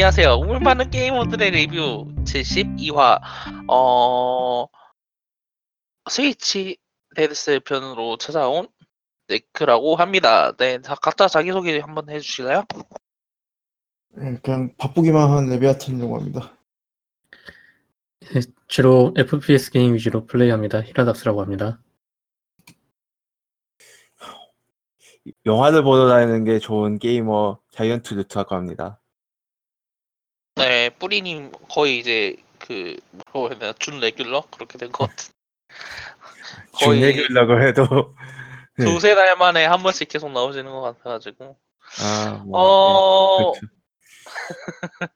안녕하세요. 우물 많은 게이머들의 리뷰 72화 어 Switch Dead Cells 편으로 찾아온 네크라고 합니다. 네, 다 각자 자기 소개 한번 해주실래요? 네, 그냥 바쁘기만 한 레비아탄이라고 합니다. 주로 FPS 게임 위주로 플레이합니다. 히라닥스라고 합니다. 영화를 보러 다니는 게 좋은 게이머 자이언트 루트라고 합니다. 네, 뿌리님 거의 이제 그 뭐라고 해야 되나 준 레귤러 그렇게 된 것 같은. 거의 준얘기라고 해도 네. 두세 달 만에 한 번씩 계속 나오시는 것 같아가지고. 아, 뭐, 어, 네, 그렇죠.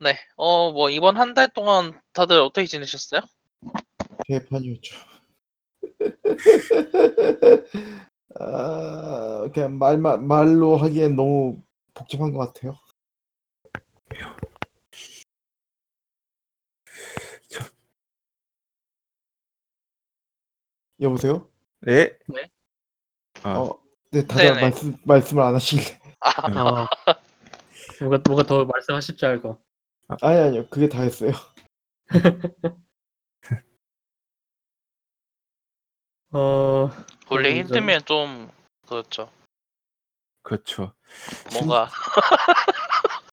네, 어, 뭐 이번 한 달 동안 다들 어떻게 지내셨어요? 개판이었죠. 아, 그냥 말, 말, 말로 하기엔 너무 복잡한 것 같아요. 여보세요? 네. 네. 아, 어, 네, 다들 네네. 말씀, 말씀을 안 하시길래. 아, 아, 뭐가 뭐가 더 말씀하실 줄 알고. 아니, 아니요. 그게 다 했어요. 어, 원래 음, 힘들면 좀 그렇죠. 그렇죠. 뭔가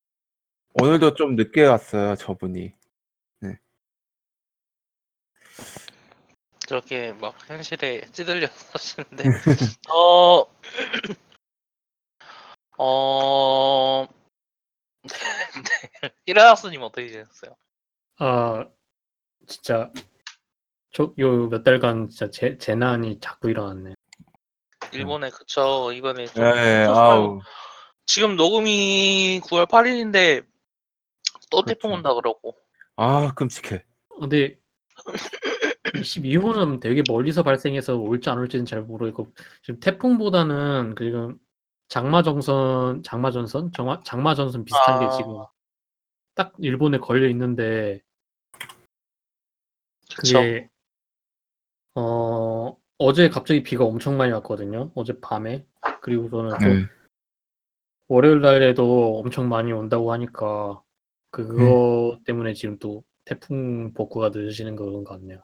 오늘도 좀 늦게 왔어요, 저분이. 저렇게 막 현실에 찌들려서 하시는데 어, 어, 네, 이라스님 어떻게 지냈어요? 아, 진짜 저요 몇 달간 진짜 재, 재난이 자꾸 일어났네. 일본에 그쵸 이번에 좀 네, 또 아우. 지금 녹음이 9월 8일인데 또 그렇죠. 태풍 온다 그러고 아, 끔찍해. 근데 22호는 되게 멀리서 발생해서 올지 안 올지는 잘 모르겠고 지금 태풍보다는 지금 장마 정선, 장마 전선, 정화, 장마 전선 비슷한 게 아. 지금 딱 일본에 걸려 있는데 그게 어 어제 갑자기 비가 엄청 많이 왔거든요. 어제 밤에 그리고서는 또 네. 월요일 날에도 엄청 많이 온다고 하니까 그거 때문에 지금 또 태풍 복구가 늦어지는 그런 것 같네요.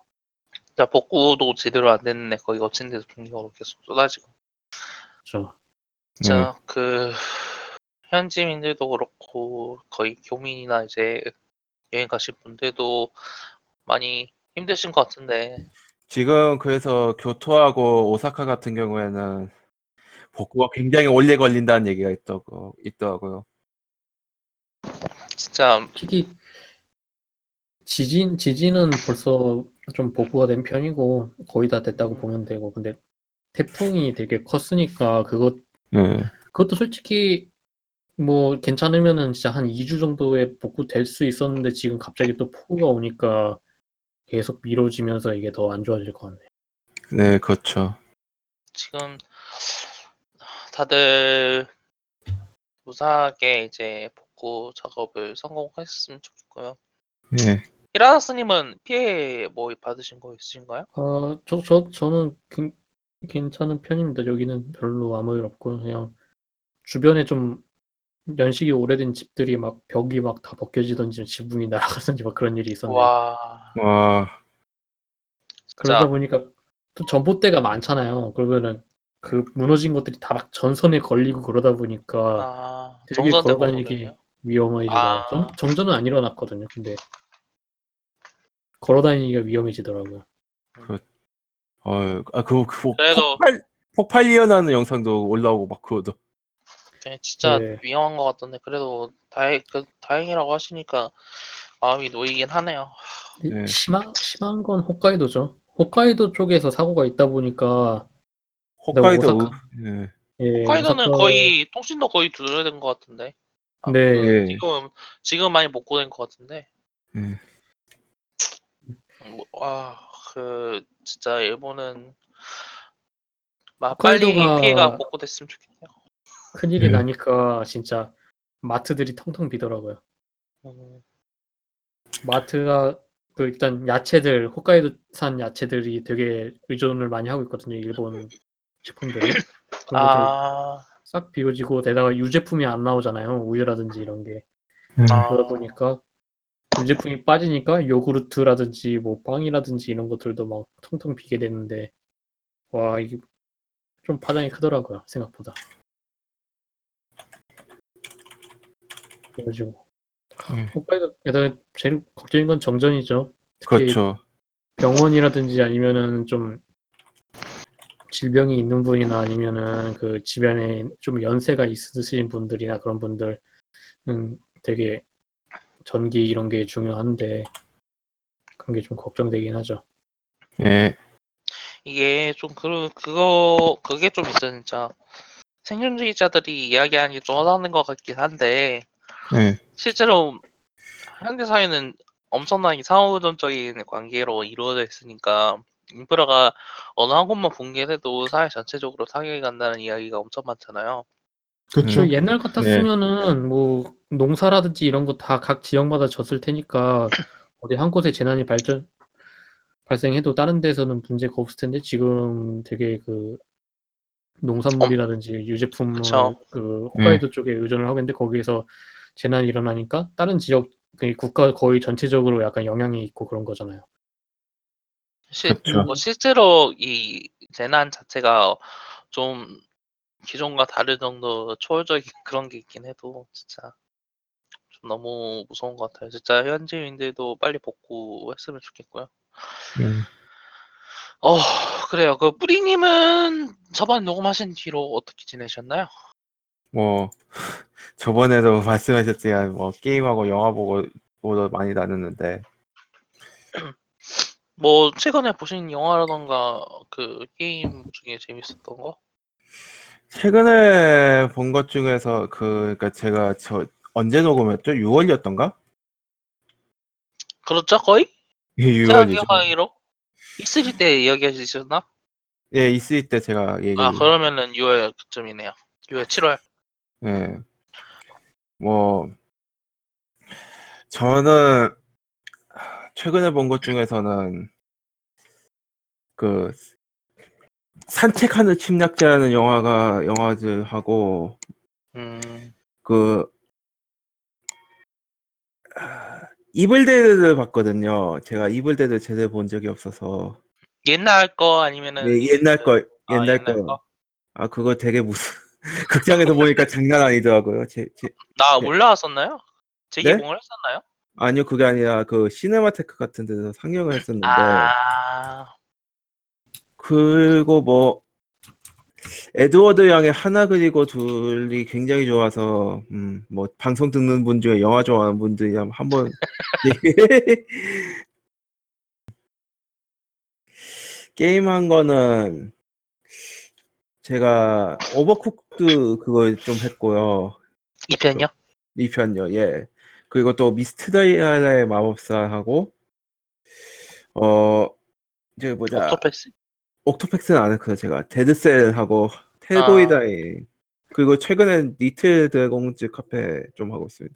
자 복구도 제대로 안 됐네 거기 거친 데서 중력으로 계속 쏟아지고 그렇죠. 진짜 그 현지민들도 그렇고 거의 교민이나 이제 여행 가실 분들도 많이 힘드신 것 같은데 지금 그래서 교토하고 오사카 같은 경우에는 복구가 굉장히 오래 걸린다는 얘기가 있더라고, 있더라고요. 진짜 특히 지진 지진은 벌써 좀 복구가 된 편이고 거의 다 됐다고 보면 되고 근데 태풍이 되게 컸으니까 그것 네. 그것도 솔직히 뭐 괜찮으면은 진짜 한 2주 정도에 복구될 수 있었는데 지금 갑자기 또 폭우가 오니까 계속 미뤄지면서 이게 더 안 좋아질 것 같네. 네, 그렇죠. 지금 다들 무사하게 이제 복구 작업을 성공했으면 좋겠고요. 네. 히라스님은 피해 뭐 받으신 거 있으신가요? 어, 저, 저, 저는 괜- 괜찮은 편입니다. 여기는 별로 아무 일 없고 그냥 주변에 좀 연식이 오래된 집들이 막 벽이 막 다 벗겨지던지 지붕이 날아가던지 막 그런 일이 있었는데 와 와, 그러다 진짜 보니까 또 전봇대가 많잖아요. 그러면은 그 무너진 것들이 다 막 전선에 걸리고 그러다 보니까 아, 되게 걸어다니기. 위험해지더라고요. 아. 정- 정전은 안 일어났거든요. 근데 걸어다니기가 위험해지더라고요. 어, 아, 그, 그 그래도- 폭발, 폭발 일어나는 영상도 올라오고 막 그거도. 네, 진짜 네. 위험한 것 같던데 그래도 다행 그, 다행이라고 하시니까 마음이 놓이긴 하네요. 네. 심한 심한 건 홋카이도죠. 홋카이도 쪽에서 사고가 있다 보니까 홋카이도, 오사카. 우- 네. 예, 홋카이도는 오사카- 거의 통신도 거의 두절된 것 같은데. 아, 네. 예. 지금 지금 많이 복구된 것 같은데. 네. 뭐, 와, 그 진짜 일본은 막 빨리 홋카이도가- 피해가 복구됐으면 좋겠네요. 큰일이 네. 나니까 진짜 마트들이 텅텅 비더라고요. 음, 마트가 그 일단 야채들 홋카이도산 야채들이 되게 의존을 많이 하고 있거든요. 일본 식품들이. 그런 것들 아, 싹 비워지고 게다가 유제품이 안 나오잖아요. 우유라든지 이런 게. 음. 아, 그러다 보니까 유제품이 빠지니까 요구르트라든지 뭐 빵이라든지 이런 것들도 막 텅텅 비게 되는데 와 이게 좀 파장이 크더라고요 생각보다. 그래가지고 음. 홋카이도 게다가 제일 걱정인 건 정전이죠. 특히 그렇죠. 병원이라든지 아니면은 좀 질병이 있는 분이나 아니면은 그 집안에 좀 연세가 있으신 분들이나 그런 분들은 되게 전기 이런 게 중요한데 그런 게 좀 걱정되긴 하죠. 예. 이게 좀 그, 그거, 그게 좀 있어, 진짜. 생존주의자들이 이야기하는 게좀 와닿는 것 같긴 한데, 예. 실제로 현대 사회는 엄청나게 상호작용적인 관계로 이루어져 있으니까 인프라가 어느 한 곳만 붕괴돼도 사회 전체적으로 타격이 간다는 이야기가 엄청 많잖아요. 그렇죠. 저 옛날 같았으면은 뭐 농사라든지 이런 거 다 각 지역마다 졌을 테니까 어디 한 곳에 재난이 발전 발생해도 다른 데서는 문제가 없을 텐데 지금 되게 그 농산물이라든지 유제품을 그쵸. 그 홋카이도 쪽에 의존을 하고 있는데 거기에서 재난이 일어나니까 다른 지역 그 국가 거의 전체적으로 약간 영향이 있고 그런 거잖아요. 실, 그쵸. 뭐 실제로 이 재난 자체가 좀 기존과 다를 정도 초월적인 그런 게 있긴 해도 진짜 좀 너무 무서운 것 같아요. 진짜 현지인들도 빨리 복구했으면 좋겠고요. 음. 어 그래요. 그 뿌리님은 저번 녹음하신 뒤로 어떻게 지내셨나요? 뭐 저번에도 말씀하셨지만 뭐 게임하고 영화 보고 보도 많이 다녔는데 뭐 최근에 보신 영화라던가 그 게임 중에 재밌었던 거? 최근에 본 것 중에서 그 그러니까 제가 저 언제 녹음했죠? 6월이었던가? 그렇죠 거의? 예, 제가 6월이죠. 기억하기로 있으실 때 이야기하셨나? 예, 있을 때 제가 얘기. 아 그러면은 6월 그쯤이네요. 6월 7월. 예. 뭐 저는 최근에 본 것 중에서는 그 산책하는 침략자라는 영화가 영화들하고 음, 그 아, Evil Dead를 봤거든요. 제가 Evil Dead 제대로 본 적이 없어서 옛날 거 아니면은 네, 옛날 거 아, 옛날 옛날 거. 거? 아 그거 되게 무슨 극장에서 보니까 장난 아니더라고요. 제, 제, 나 네. 올라왔었나요? 재개봉을 했었나요? 아니요 그게 아니라 그 시네마테크 같은 데서 상영을 했었는데 아 그리고 뭐 에드워드 양의 하나 그리고 둘이 굉장히 좋아서 음, 뭐 방송 듣는 분 중에 영화 좋아하는 분들이 한번 한번 게임 한 거는 제가 오버쿡드 그걸 좀 했고요. 2편이요? 이 편요, 예. 그리고 또 미스트다이아의 마법사하고 어 이제 보자. 옥토패스? 옥토팩스는 안 했거든요, 제가. 데드셀하고 텔보이다이 그리고 최근엔 니트 드래곤즈 카페 좀 하고 있습니다.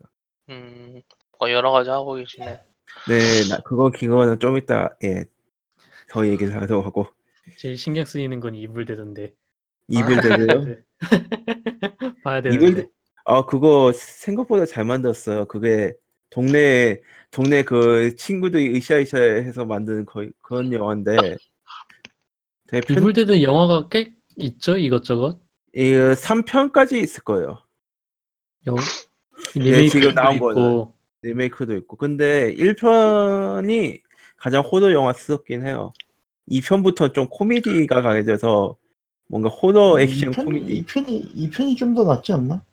음, 뭐 여러 가지 하고 계시네. 네, 나, 그거 그거는 좀 이따 예. 더 얘기를 하도록 하고 제일 신경 쓰이는 건 이불되던데 이블데드요? 봐야 이불 되는데 아 그거 생각보다 잘 만들었어요. 그게 동네 동네 그 친구들이 으쌰으쌰 해서 만든 거의 그런 영화인데 편, 이불되던 영화가 꽤 있죠 이것저것. 이 3편까지 있을 거예요. 영... 예, 리메이크도 지금 나온 있고 리메이크도 있고. 근데 1편이 가장 호러 영화 스럽긴 해요. 2편부터 좀 코미디가 강해져서 뭔가 호러 액션 코미디. 2편이 2편이 좀 더 낫지 않나?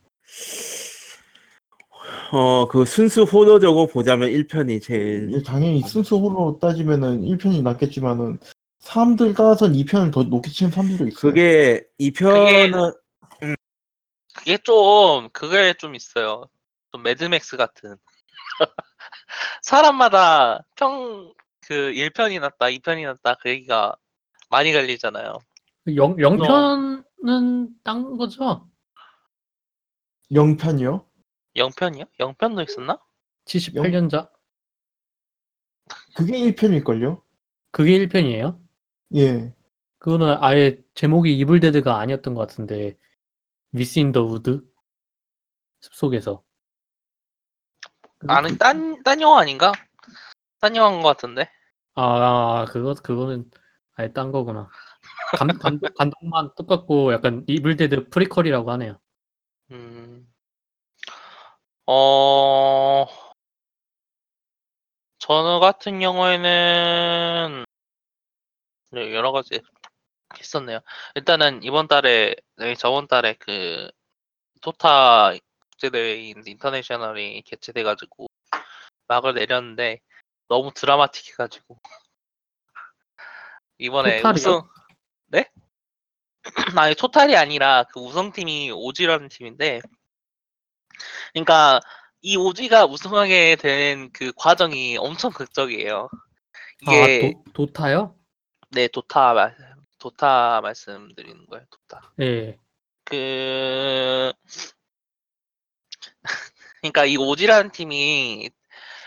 어, 그 순수 호러적으로 보자면 1편이 제일 예, 당연히 순수 호로 따지면은 1편이 낫겠지만은 사람들 따라서는 2편을 더 높게 치는 사람들도 있어요. 그게 2편은 그게 좀 그게 좀 있어요. 좀 매드맥스 같은. 사람마다 평 그 1편이 낫다, 2편이 낫다 그 얘기가 많이 갈리잖아요. 영 영편은 딴 거죠? 0편이요? 0편이요? 0편도 있었나? 78년작 그게 1편일걸요? 그게 1편이에요? 예. 그거는 아예 제목이 Evil Dead가 아니었던 것 같은데 미스 인더 우드 숲속에서 아니 딴, 딴 영화 아닌가? 딴 영화인 것 같은데. 아, 아, 그거 그거는 아예 딴 거구나. 감, 감독, 감독만 똑같고 약간 Evil Dead prequel이라고 하네요. 음. 어, 저는 같은 경우에는 네, 여러 가지 했었네요. 일단은 이번 달에, 네, 저번 달에 그 토타 국제대회인 인터내셔널이 개최돼가지고 막을 내렸는데 너무 드라마틱해가지고 이번에 토탈이요? 우승 네? 아니 토탈이 아니라 그 우승팀이 오지라는 팀인데 그러니까 이 OG가 우승하게 된 그 과정이 엄청 극적이에요. 이게 아, 도, Dota요? 네 Dota 말 Dota 말씀드리는 거예요. Dota. 예. 그 그러니까 이 OG라는 팀이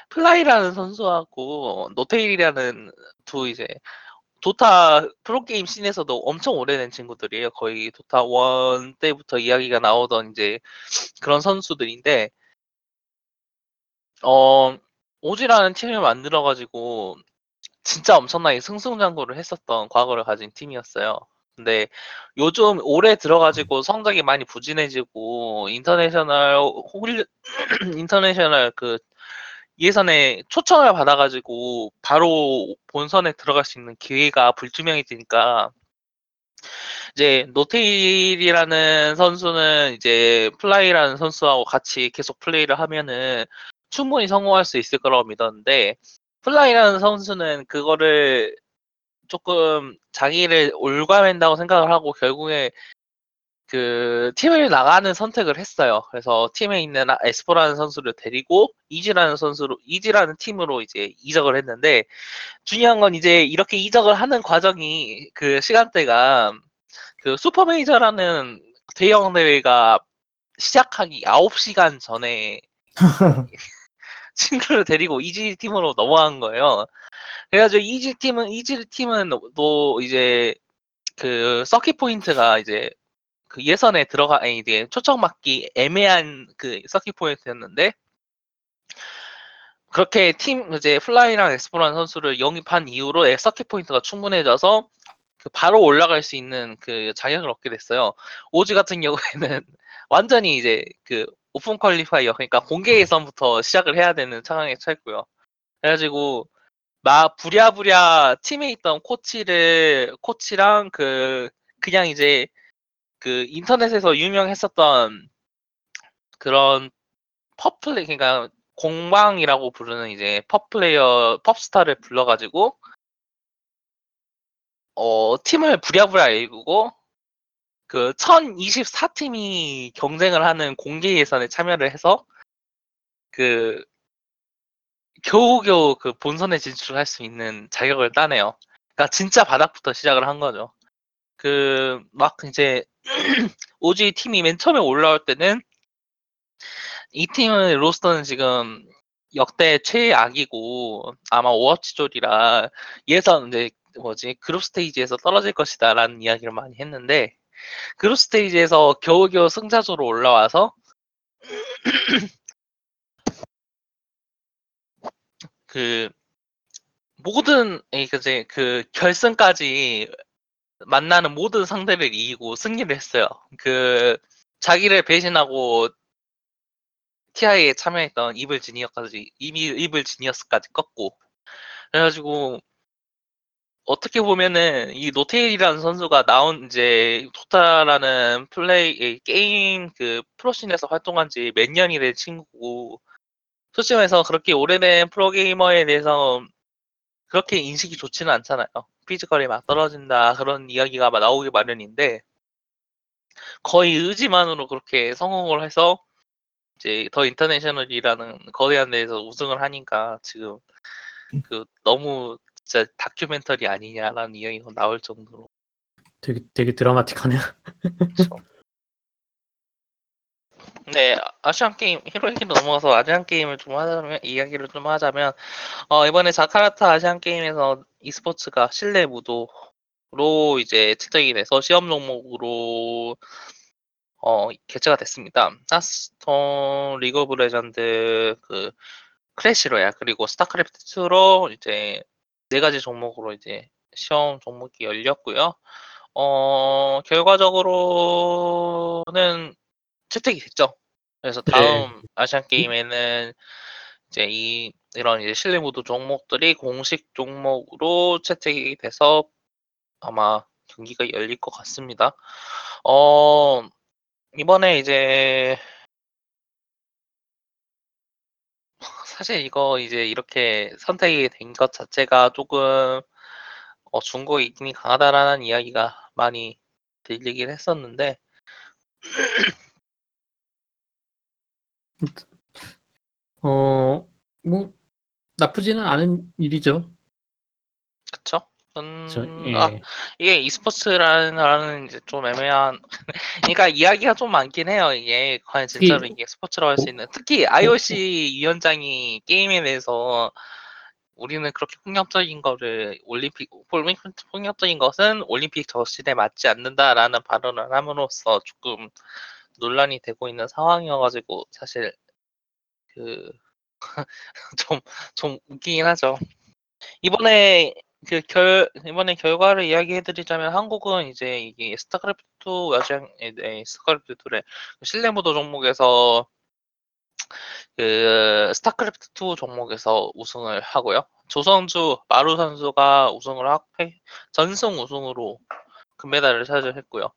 Fly라는 선수하고 N0tail이라는 두 이제 Dota 프로게임 scene에서도 엄청 오래된 친구들이에요. 거의 Dota 1 때부터 이야기가 나오던 이제 그런 선수들인데 어 OG라는 팀을 만들어 가지고 진짜 엄청나게 승승장구를 했었던 과거를 가진 팀이었어요. 근데 요즘 올해 들어가지고 성적이 많이 부진해지고 International The International 그 예선에 초청을 받아가지고 바로 본선에 들어갈 수 있는 기회가 불투명해지니까 이제 N0tail이라는 선수는 이제 Fly라는 선수하고 같이 계속 플레이를 하면은 충분히 성공할 수 있을 거라고 믿었는데 Fly라는 선수는 그거를 조금 자기를 옭아맨다고 생각을 하고 결국에 그 팀을 나가는 선택을 했어요. 그래서 팀에 있는 아- s4라는 선수를 데리고 EG라는 선수로 EG라는 팀으로 이제 이적을 했는데 중요한 건 이제 이렇게 이적을 하는 과정이 그 시간대가 그 Super Major라는 대형 대회가 시작하기 9시간 전에 친구를 데리고 EG 팀으로 넘어간 거예요. 그래가지고 이지 팀은 이지 팀은 또 이제 그 circuit point가 이제 그 예선에 들어가 아니 이제 초청받기 애매한 그 circuit point였는데 그렇게 팀 이제 Fly랑 s4라는 선수를 영입한 이후로 에- circuit point가 충분해져서 그 바로 올라갈 수 있는 그 자격을 얻게 됐어요. OG 같은 경우에는 완전히 이제 그 open qualifier 그러니까 공개 예선부터 시작을 해야 되는 상황에 처했고요. 그래가지고 막 부랴부랴 팀에 있던 코치를 코치랑 그 그냥 이제 그 인터넷에서 유명했었던 그런 펍플레이 그러니까 공방이라고 부르는 이제 펍플레이어 펍스타를 불러가지고 어 팀을 부랴부랴 일구고 그 1024팀이 경쟁을 하는 공개 예선에 참여를 해서 그 겨우겨우 그 본선에 진출할 수 있는 자격을 따네요. 그러니까 진짜 바닥부터 시작을 한 거죠. 그 막 이제 오지 팀이 맨 처음에 올라올 때는 이 팀의 로스터는 지금 역대 최악이고 아마 오어치졸이라 예선 이제 뭐지 그룹 스테이지에서 떨어질 것이다라는 이야기를 많이 했는데 그룹 스테이지에서 겨우겨우 승자조로 올라와서 그 모든 이 그제 그 결승까지 만나는 모든 상대를 이기고 승리를 했어요. 그 자기를 배신하고 TI에 참여했던 Evil Genius까지 이미 Evil Geniuses까지 꺾고 그래가지고 어떻게 보면은 이 N0tail이라는 선수가 나온 이제 Dota라는 플레이 이 게임 그 프로 scene에서 활동한 지 몇 년이 된 친구고 솔직히 말해서 그렇게 오래된 프로게이머에 대해서 그렇게 인식이 좋지는 않잖아요. physical이 막 떨어진다 그런 이야기가 막 나오기 마련인데 거의 의지만으로 그렇게 성공을 해서 이제 The International이라는 거대한 데에서 우승을 하니까 지금 그 너무 진짜 다큐멘터리 아니냐라는 이야기가 나올 정도로 되게 되게 드라마틱하네요. 네 아시안 게임 히로 얘기로 넘어가서 아시안 게임을 좀 하자면 이야기를 좀 하자면 어, 이번에 자카르타 아시안 게임에서 e스포츠가 실내 무도로 이제 채택이 돼서 시범 종목으로 어, 개최가 됐습니다. Hearthstone League of Legends 그 Clash Royale. 그리고 스타크래프트 2로 이제 네 가지 종목으로 이제 시범 종목이 열렸고요. 어, 결과적으로는 채택이 됐죠. 그래서 네. 다음 아시안 게임에는 이제 이 이런 이제 실내 모드 종목들이 공식 종목으로 채택이 돼서 아마 경기가 열릴 것 같습니다. 어, 이번에 이제 사실 이거 이제 이렇게 선택이 된 것 자체가 조금 어, 중고 이긴이 강하다라는 이야기가 많이 들리긴 했었는데 어, 뭐 나쁘지는 않은 일이죠. 음, 저, 예. 아, 이게 e스포츠라는 라는 이제 좀 애매한 그러니까 이야기가 좀 많긴 해요 이게 과연 진짜로 이게 스포츠로 할수 있는 특히 IOC 위원장이 게임에 대해서 우리는 그렇게 폭력적인 거를 올림픽 올림픽 폭력적인 것은 올림픽 정신에 맞지 않는다라는 발언을 함으로써 조금 논란이 되고 있는 상황이어가지고 사실 그 좀좀 웃기긴 하죠. 이번에 그결 이번에 결과를 이야기해드리자면 한국은 이제 이게 스타크래프트 2 아시안 네, 스타크래프트 2래 실내 무도 종목에서 그 스타크래프트 2 종목에서 우승을 하고요. 조성주 Maru 선수가 우승을 하고 전승 우승으로 금메달을 차지했고요.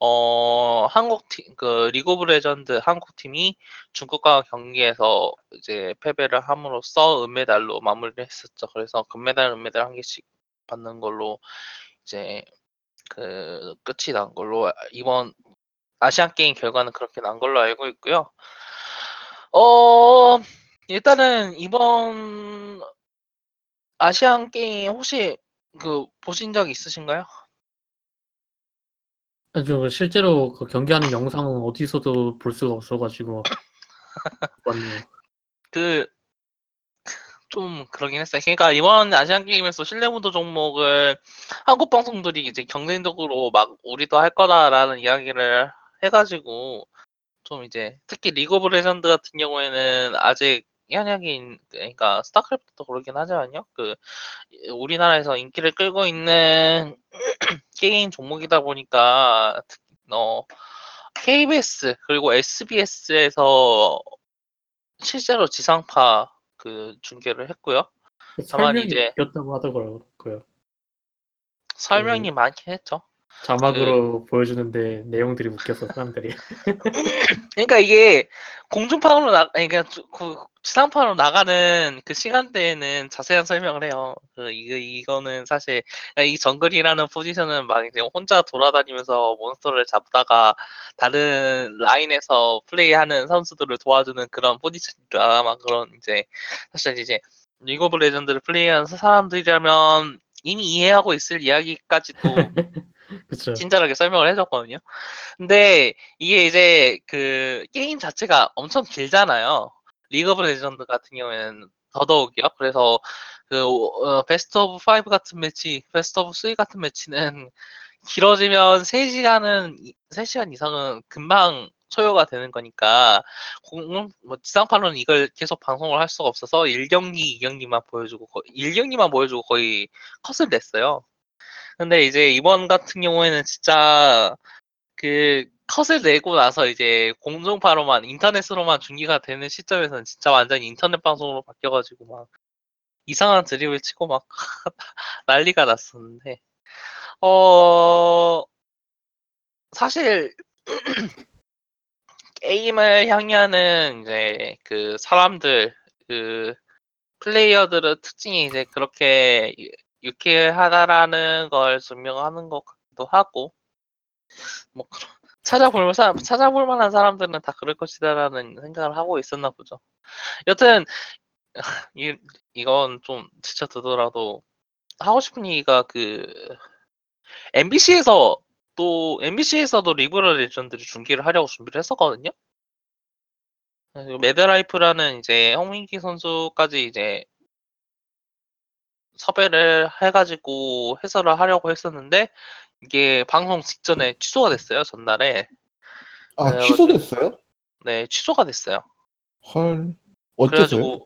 어 한국 팀그 League of Legends 한국 팀이 중국과 경기에서 이제 패배를 함으로써 은메달로 마무리를 했었죠. 그래서 금메달, 은메달 한 개씩 받는 걸로 이제 그 끝이 난 걸로 이번 아시안 게임 결과는 그렇게 난 걸로 알고 있고요. 어 일단은 이번 아시안 게임 혹시 그 보신 적 있으신가요? 아주 실제로 그 경기하는 영상은 어디서도 볼 수가 없어가지고 못 봤네요. 그 좀 그러긴 했어요. 그러니까 이번 아시안 게임에서 실내 무도 종목을 한국 방송들이 이제 경쟁적으로 막 우리도 할 거다라는 이야기를 해가지고 좀 이제 특히 League of Legends 같은 경우에는 아직 현역인 그러니까 스타크래프트도 그러긴 하지만요. 그 우리나라에서 인기를 끌고 있는 게임 종목이다 보니까 특- 어 KBS 그리고 SBS에서 실제로 지상파 그 중계를 했고요. 다만 이제- 웃겼다고 하더라고요. 설명이 많긴 했죠. 자막으로 보여주는데 내용들이 웃겨서 사람들이 그러니까 이게 공중파로 나, 그러니까 주- 그 지상파로 나가는 그 시간대에는 자세한 설명을 해요. 그 이거 이거는 사실 이 정글이라는 포지션은 막 이제 혼자 돌아다니면서 몬스터를 잡다가 다른 라인에서 플레이하는 선수들을 도와주는 그런 포지션이다. 막 그런 이제 사실 이제 리그 오브 레전드를 플레이하는 사람들이라면 이미 이해하고 있을 이야기까지도 그렇죠. 친절하게 설명을 해줬거든요. 근데 이게 이제 그 게임 자체가 엄청 길잖아요. 리그 오브 레전드 같은 경우에는 더더욱이요. 그래서 그 어, best of 5 같은 매치, best of 3 같은 매치는 길어지면 3시간은 3시간 이상은 금방 소요가 되는 거니까 공, 뭐 지상파로는 이걸 계속 방송을 할 수가 없어서 1경기, 2경기만 보여주고 1경기만 보여주고 거의 컷을 냈어요. 근데 이제 이번 같은 경우에는 진짜 그 컷을 내고 나서 이제 공중파로만 인터넷으로만 중계가 되는 시점에서는 진짜 완전히 인터넷 방송으로 바뀌어가지고 막 이상한 드립을 치고 막 난리가 났었는데. 어 사실 게임을 향하는 이제 그 사람들 그 플레이어들의 특징이 이제 그렇게 유- 유쾌하다라는 걸 증명하는 것 같기도 하고. 뭐 그런- 찾아볼 사람 찾아볼 만한 사람들은 다 그럴 것이다라는 생각을 하고 있었나 보죠. 여튼 이 이건 좀 지쳐 드더라도 하고 싶은 얘기가 그 MBC에서 또 MBC에서도 오브 레전드를 중계를 하려고 준비를 했었거든요. 매드라이프라는 이제 홍민기 선수까지 이제 섭외를 해가지고 해설을 하려고 했었는데 이게 방송 직전에 취소가 됐어요 전날에 아 그래가지고- 취소됐어요? 네 취소가 됐어요 헐 어째서요?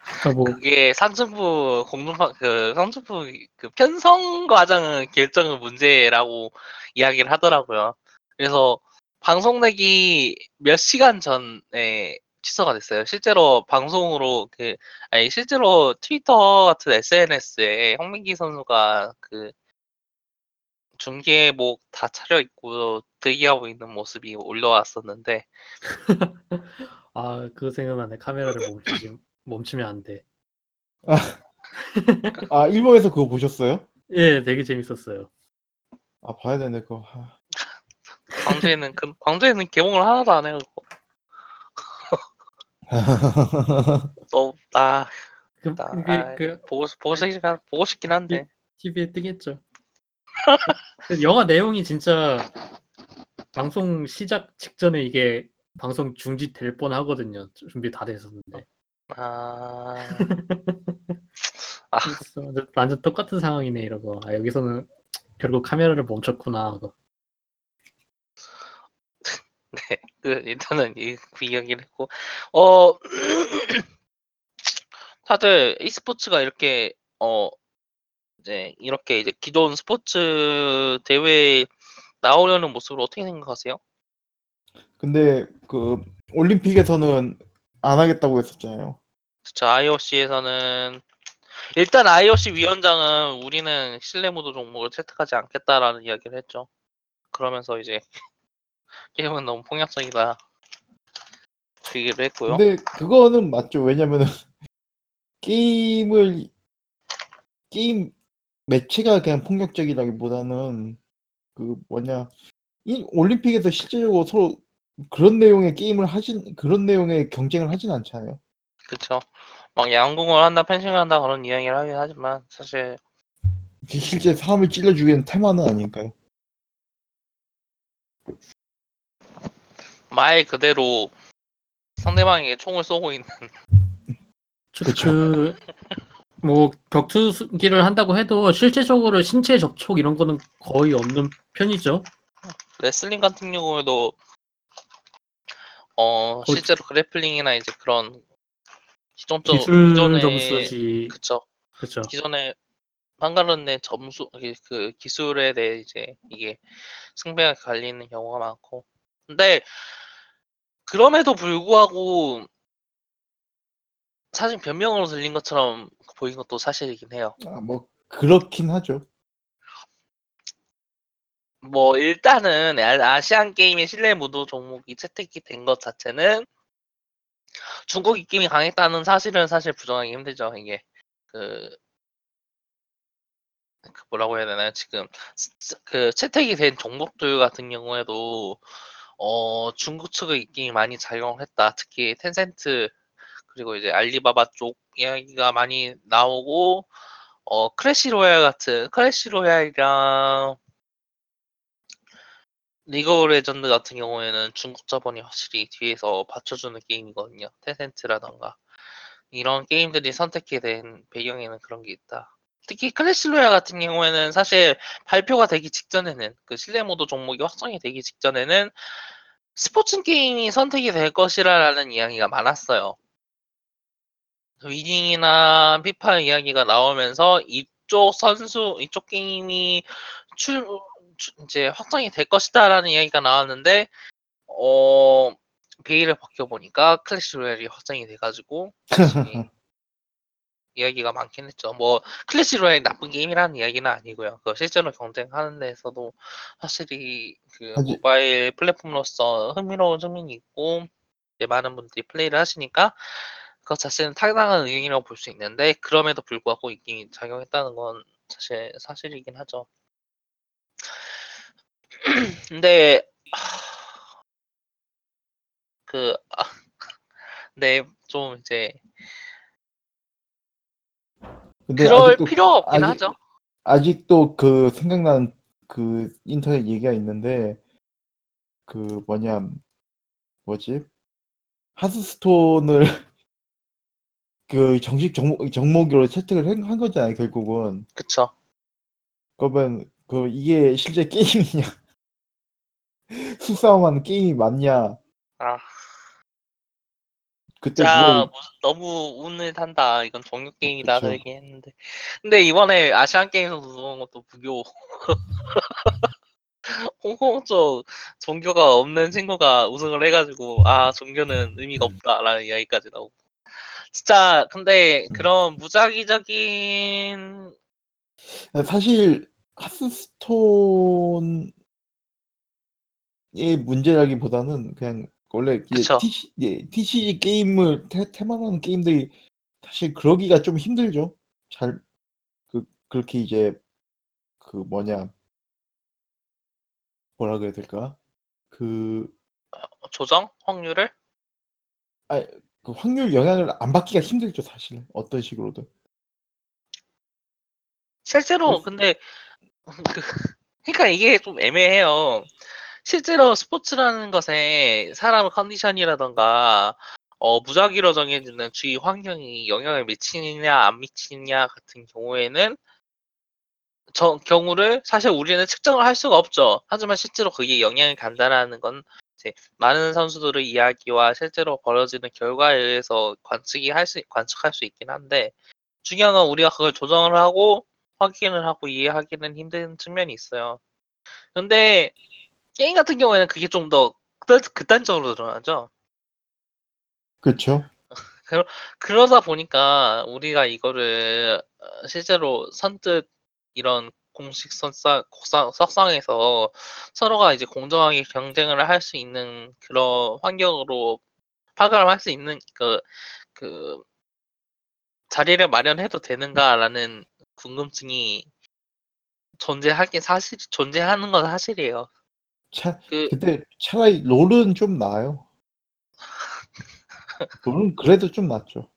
그러니까 뭐 그게 상층부 공중파 그 상층부 그 편성 과정 결정의 문제라고 이야기를 하더라고요. 그래서 방송 내기 몇 시간 전에 취소가 됐어요. 실제로 방송으로 그 아니 실제로 트위터 같은 SNS에 홍민기 선수가 그 중계복 다 차려 입고 대기하고 있는 모습이 올라왔었는데 아 그거 생각나네 카메라를 멈추지 멈추면 안 돼. 아 일본에서 그거 보셨어요? 예, 되게 재밌었어요. 아 봐야 되네 그거. 아, 광주에는 그 광주에는 개봉을 하나도 안 해요. 또나 그, 나- 그, 아, 그 보고 싶- 보고 싶긴 한- 보고 싶긴 한데 TV에 뜨겠죠. 그 영화 내용이 진짜 방송 시작 직전에 이게 방송 중지될 뻔하거든요. 준비 다 됐었는데. 아 그래서 완전, 완전 똑같은 상황이네 이러고 아 여기서는 결국 카메라를 멈췄구나 하고. 네, 그 일단은 이, 그 이야기를 했고 어 다들 e스포츠가 이렇게 어 이제 이렇게 이제 기존 스포츠 대회에 나오려는 모습을 어떻게 생각하세요? 근데 그 올림픽에서는 안 하겠다고 했었잖아요. 저 IOC에서는 일단 IOC 위원장은 우리는 실내 모드 종목을 채택하지 않겠다라는 이야기를 했죠. 그러면서 이제 게임은 너무 폭력적이다. 그 얘기를 했고요. 근데 그거는 맞죠. 왜냐면은 게임을 게임 매체가 그냥 폭력적이라기보다는 그 뭐냐 이 올림픽에서 실제적으로 서로 그런 내용의 게임을 하진 그런 내용의 경쟁을 하진 않잖아요. 그쵸. 막 양궁을 한다, 펜싱을 한다 그런 이야기를 하긴 하지만 사실 실제 사람을 찔러 죽이는 테마는 아닐까요? 말 그대로 상대방에게 총을 쏘고 있는 그쵸. 그뭐 격투기를 한다고 해도 실제적으로 신체 접촉 이런 거는 거의 없는 편이죠. 레슬링 같은 경우에도 어 거의- 실제로 그래플링이나 이제 그런 기존적 기술 기존의 점수지. 그쵸 그렇죠. 기존에 한가론의 점수 그- 그 기술에 대해 이제 이게 승배가 갈리는 경우가 많고 근데 그럼에도 불구하고 사실 변명으로 들린 것처럼 보인 것도 사실이긴 해요. 아, 뭐 그렇긴 하죠. 뭐 일단은 아- 아시안 게임의 실내 무도 종목이 채택이 된 것 자체는 중국 입김이 강했다는 사실은 사실 부정하기 힘들죠. 이게 그, 그 뭐라고 해야 되나요? 지금 그 채택이 된 종목들 같은 경우에도 어 중국 측의 입김이 많이 작용을 했다. 특히 텐센트 그리고 이제 알리바바 쪽 이야기가 많이 나오고 어 클래시 로얄 같은 클래시 로얄이랑 리그 오브 레전드 같은 경우에는 중국 자본이 확실히 뒤에서 받쳐주는 게임이거든요. 텐센트라던가 이런 게임들이 선택이 된 배경에는 그런 게 있다. 특히 클래시 로얄 같은 경우에는 사실 발표가 되기 직전에는 그 실내 무도 종목이 확정이 되기 직전에는 스포츠 게임이 선택이 될 것이라는 이야기가 많았어요. 위닝이나 피파 이야기가 나오면서 이쪽 선수, 이쪽 게임이 출, 주- 이제 확정이 될 것이다라는 이야기가 나왔는데 어 베일을 벗겨보니까 클래시 로얄이 확정이 돼가지고 이야기가 많긴 했죠. 뭐 클래시 로얄이 나쁜 게임이라는 이야기는 아니고요. 그 실제로 경쟁하는 데서도 확실히 그 모바일 플랫폼으로서 흥미로운 측면이 있고 이제 많은 분들이 플레이를 하시니까 그것 자체는 타당한 의견이라고 볼 수 있는데 그럼에도 불구하고 이 게임이 작용했다는 건 사실 사실이긴 하죠. 근데 하, 그 아, 네, 좀 이제 근데 그럴 아직도 필요가 없긴 아직- 하죠. 아직도 그 생각나는 그 인터넷 얘기가 있는데 그 뭐냐 뭐지? 하스스톤을 그 정식 종목 종목으로 채택을 한, 한 거잖아요 결국은. 그쵸. 그러면 그 이게 실제 게임이냐? 수싸움하는 게임이 맞냐? 아, 그때 진짜 그걸 뭐- 너무 운을 탄다. 이건 종교 게임이다. 그쵸. 그러긴 했는데. 근데 이번에 아시안 게임에서 들어온 것도 무교. 홍콩 쪽 종교가 없는 친구가 우승을 해가지고 아 종교는 의미가 음. 없다라는 이야기까지 나오고. 진짜 근데 음. 그런 무작위적인 사실 하스스톤의 문제라기보다는 그냥 원래 이제 그쵸. TC, 예, TCG 게임을 테, 테마하는 게임들이 사실 그러기가 좀 힘들죠. 잘 그 그렇게 이제 그 뭐냐 뭐라 그래야 될까? 그, 조정 확률을 그 확률 영향을 안 받기가 힘들죠, 사실. 어떤 식으로든. 실제로 근데 그 그러니까 이게 좀 애매해요. 실제로 스포츠라는 것에 사람의 컨디션이라던가 어, 무작위로 정해지는 주위 환경이 영향을 미치느냐 안 미치느냐 같은 경우에는 저 경우를 사실 우리는 측정을 할 수가 없죠. 하지만 실제로 그게 영향을 간다라는 건 이제 많은 선수들의 이야기와 실제로 벌어지는 결과에 의해서 관측이 할 수, 관측할 수 있긴 한데 중요한 건 우리가 그걸 조정을 하고 확인을 하고 이해하기는 힘든 측면이 있어요. 근데 게임 같은 경우에는 그게 좀 더 극단적으로 드러나죠. 그렇죠? 그러다 보니까 우리가 이거를 어, 실제로 선뜻 이런 공식 석상에서 서로가 이제 공정하게 경쟁을 할 수 있는 그런 환경으로 파악을 할 수 있는 그, 그 자리를 마련해도 되는가라는 궁금증이 존재하긴 사실 존재하는 건 사실이에요. 차, 그 그때 차라리 롤은 좀 나아요. 롤은 그래도 좀 낫죠.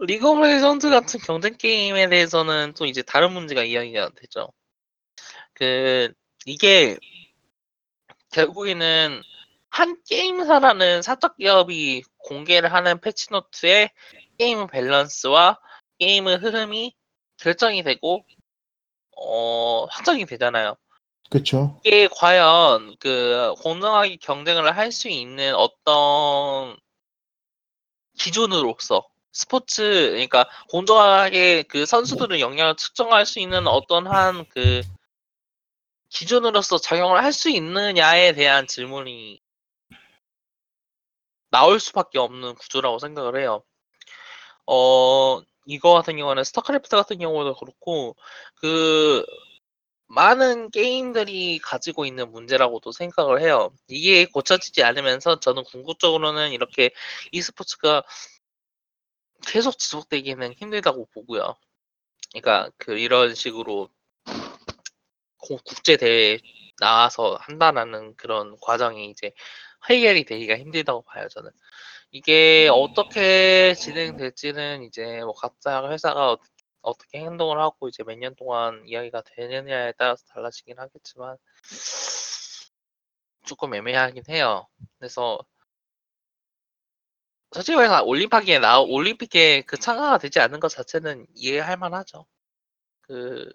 리그 오브 레전드 같은 경쟁 게임에 대해서는 또 이제 다른 문제가 이야기가 되죠. 그 이게 결국에는 한 게임사라는 사적 기업이 공개를 하는 patch note에 게임 밸런스와 게임의 흐름이 결정이 되고 어 확정이 되잖아요. 그렇죠? 이게 과연 그 공정하게 경쟁을 할 수 있는 어떤 기준으로서 스포츠 그러니까 공정하게 그 선수들의 영향을 측정할 수 있는 어떤 한 그 기준으로서 작용을 할 수 있느냐에 대한 질문이 나올 수밖에 없는 구조라고 생각을 해요. 어 이거 같은 경우는 스타크래프트 같은 경우도 그렇고 그 많은 게임들이 가지고 있는 문제라고도 생각을 해요. 이게 고쳐지지 않으면서 저는 궁극적으로는 이렇게 e스포츠가 계속 지속되기는 힘들다고 보고요. 그러니까 그 이런 식으로 고- 국제 대회 나와서 한다라는 그런 과정이 이제 해결이 되기가 힘들다고 봐요 저는. 이게 어떻게 진행될지는 이제 뭐 각자 회사가 어- 어떻게 행동을 하고 이제 몇 년 동안 이야기가 되느냐에 따라서 달라지긴 하겠지만 조금 애매하긴 해요. 그래서 솔직히 말해서 올림픽에 나 올림픽에 그 참가가 되지 않는 것 자체는 이해할 만하죠. 그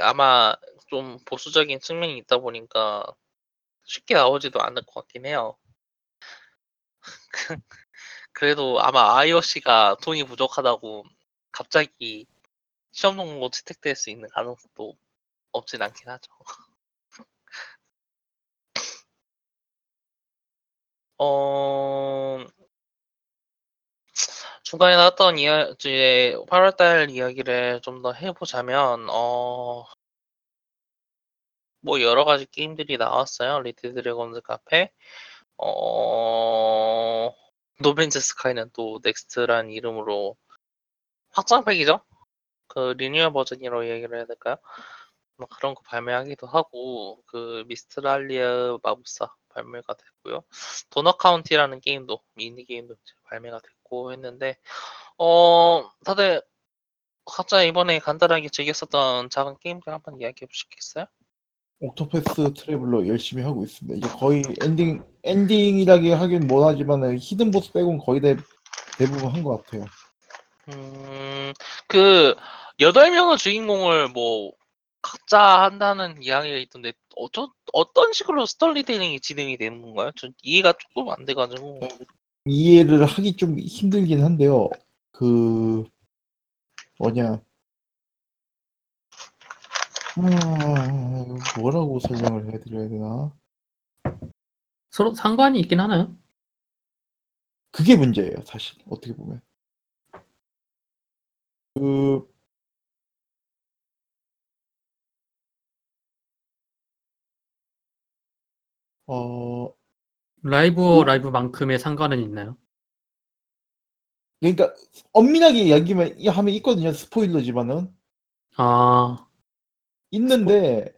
아마 좀 보수적인 측면이 있다 보니까 쉽게 나오지도 않을 것 같긴 해요. 그래도 아마 IOC가 돈이 부족하다고 갑자기 시험 동고 채택될 수 있는 가능성도 없진 않긴 하죠. 어, 중간에 나왔던 이야, 이제 8월달 이야기를 좀 더 해보자면, 어, 뭐 여러 가지 게임들이 나왔어요. 리틀 드래곤즈 카페, 어, 노 맨즈 스카이는 또 넥스트란 이름으로 확장팩이죠? 그 리뉴얼 버전이라고 얘기를 해야 될까요? 뭐 그런 거 발매하기도 하고 그 미스트랄리아 마법사 발매가 됐고요. 도넛 카운티라는 게임도 미니 게임도 발매가 됐고 했는데 어 다들 각자 이번에 간단하게 즐겼었던 작은 게임들 한번 이야기해 보시겠어요? 옥토패스 트래블러 열심히 하고 있습니다. 이제 거의 엔딩 엔딩이라기 하긴 뭐하지만 hidden 보스 빼곤 거의 대, 대부분 한 것 같아요. 음, 그 여덟 명의 주인공을 뭐 각자 한다는 이야기가 있던데 어떤 어떤 식으로 스토리텔링이 진행이 되는 건가요? 전 이해가 조금 안 돼가지고. 이해를 하기 좀 힘들긴 한데요. 그 뭐냐 아, 뭐라고 설명을 해드려야 되나? 서로 상관이 있긴 하나요? 그게 문제예요, 사실 어떻게 보면. 그 어, 라이브와 라이브만큼의 상관은 있나요? 그러니까 엄밀하게 이야기만 하면 있거든요, 스포일러지만은 아, 있는데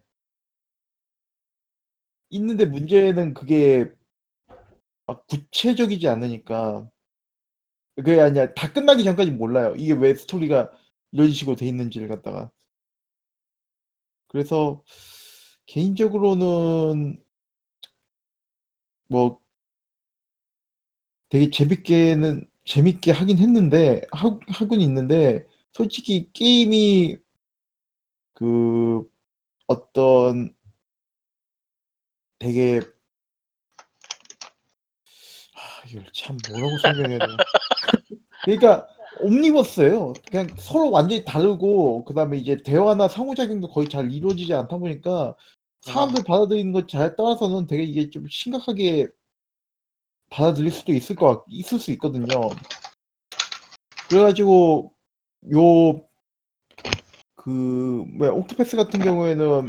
있는데 문제는 그게 막 구체적이지 않으니까 그게 아니야 다 끝나기 전까지 몰라요. 이게 왜 스토리가 이런 식으로 돼 있는지를 갖다가 그래서 개인적으로는 뭐 되게 재밌게는 재밌게 하긴 했는데 하, 하긴 있는데 솔직히 게임이 그 어떤 되게 아, 이걸 참 뭐라고 설명해야 되나 그러니까 옴니버스예요. 그냥 서로 완전히 다르고 그다음에 이제 대화나 상호작용도 거의 잘 이루어지지 않다 보니까 사람들 받아들이는 것 잘 따라서는 되게 이게 좀 심각하게 받아들일 수도 있을 것 같, 있을 수 있거든요. 그래가지고 요 그 뭐야 옥토패스 같은 경우에는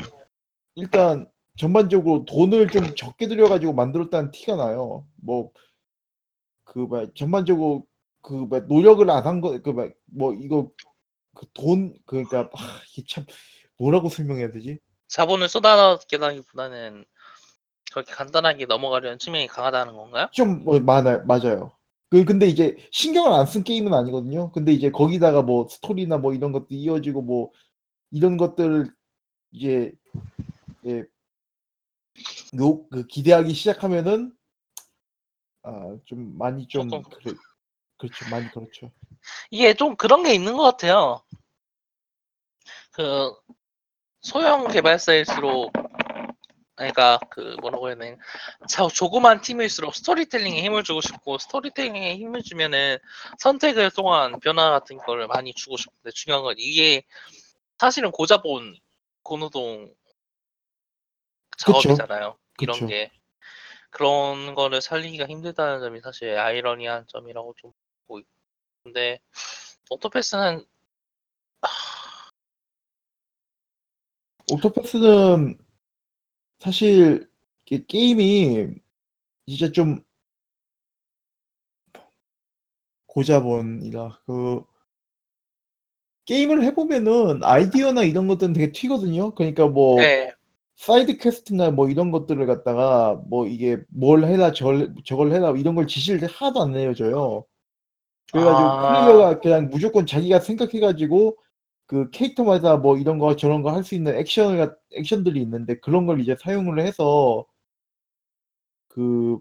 일단 전반적으로 돈을 좀 적게 들여가지고 만들었다는 티가 나요. 뭐 그뭐 전반적으로 그뭐 노력을 안 한 거그뭐 이거 그 돈 그러니까 아, 이게 참 뭐라고 설명해야 되지? 자본을 쏟아붓기보다는 그렇게 간단하게 넘어가려는 측면이 강하다는 건가요? 좀 뭐 많아요. 맞아요. 그 근데 이제 신경을 안 쓴 게임은 아니거든요. 근데 이제 거기다가 뭐 스토리나 뭐 이런 것도 이어지고 뭐 이런 것들 이제 예, 요, 그 기대하기 시작하면은 아, 좀 많이 좀 조금. 그래, 그렇죠. 많이 그렇죠. 이게 좀 그런 게 있는 것 같아요. 그 소형 개발사일수록 그러니까 그 뭐라고 해야 되나 자 조그만 팀일수록 스토리텔링에 힘을 주고 싶고 스토리텔링에 힘을 주면은 선택을 통한 변화 같은 거를 많이 주고 싶은데 중요한 건 이게 사실은 고자본 고노동 그쵸. 작업이잖아요. 이런 그쵸. 게 그런 거를 살리기가 힘들다는 점이 사실 아이러니한 점이라고 좀 보고 있는데 오토패스는 옥토패스는 사실 게임이 진짜 좀 고자본이라 그 게임을 해보면은 아이디어나 이런 것들은 되게 튀거든요. 그러니까 뭐 네, side quest나 뭐 이런 것들을 갖다가 뭐 이게 뭘 해라 저걸, 저걸 해라 이런 걸 지시를 하나도 안 내려줘요. 그래가지고 아. 플레이어가 그냥 무조건 자기가 생각해가지고 그 캐릭터마다 뭐 이런 거 저런 거 할 수 있는 액션을 액션들이 있는데 그런 걸 이제 사용을 해서 그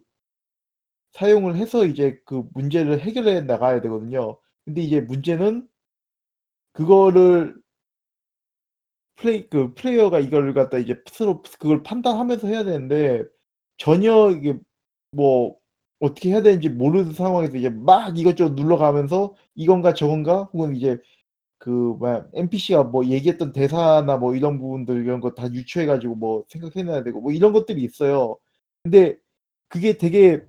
사용을 해서 이제 그 문제를 해결해 나가야 되거든요. 근데 이제 문제는 그거를 플레이 그 플레이어가 이걸 갖다 이제 스스로 그걸 판단하면서 해야 되는데 전혀 이게 뭐 어떻게 해야 되는지 모르는 상황에서 이제 막 이것저것 눌러가면서 이건가 저건가 혹은 이제 그 뭐야 NPC가 뭐 얘기했던 대사나 뭐 이런 부분들 이런 거 다 유추해 가지고 뭐 생각해내야 되고 뭐 이런 것들이 있어요. 근데 그게 되게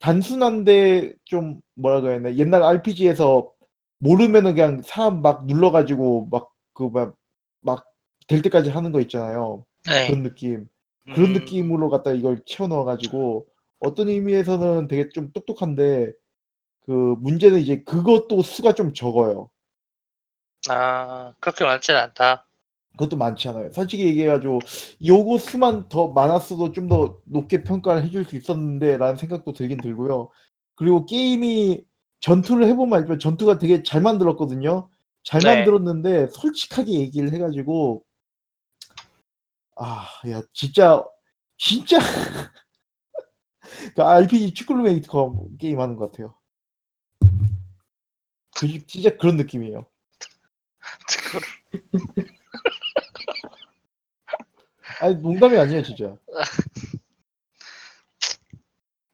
단순한데 좀 뭐라 그래야 되나 옛날 RPG에서 모르면은 그냥 사람 막 눌러가지고 막그막될 때까지 하는 거 있잖아요. 네. 그런 느낌. 그런 음, 느낌으로 갖다 이걸 채워 넣어 가지고 어떤 의미에서는 되게 좀 똑똑한데 그 문제는 이제 그것도 수가 좀 적어요. 아 그렇게 많지는 않다. 그것도 많지 않아요. 솔직히 얘기해 가지고 요거 수만 더 많았어도 좀 더 높게 평가를 해줄 수 있었는데라는 생각도 들긴 들고요. 그리고 게임이 전투를 해보면 알지만 전투가 되게 잘 만들었거든요. 잘 네. 만들었는데 솔직하게 얘기를 해가지고 아, 야 진짜 진짜 그 RPG 쯔꾸르 메이커 게임 하는 것 같아요. 그 진짜 그런 느낌이에요. 아니 농담이 아니에요 진짜.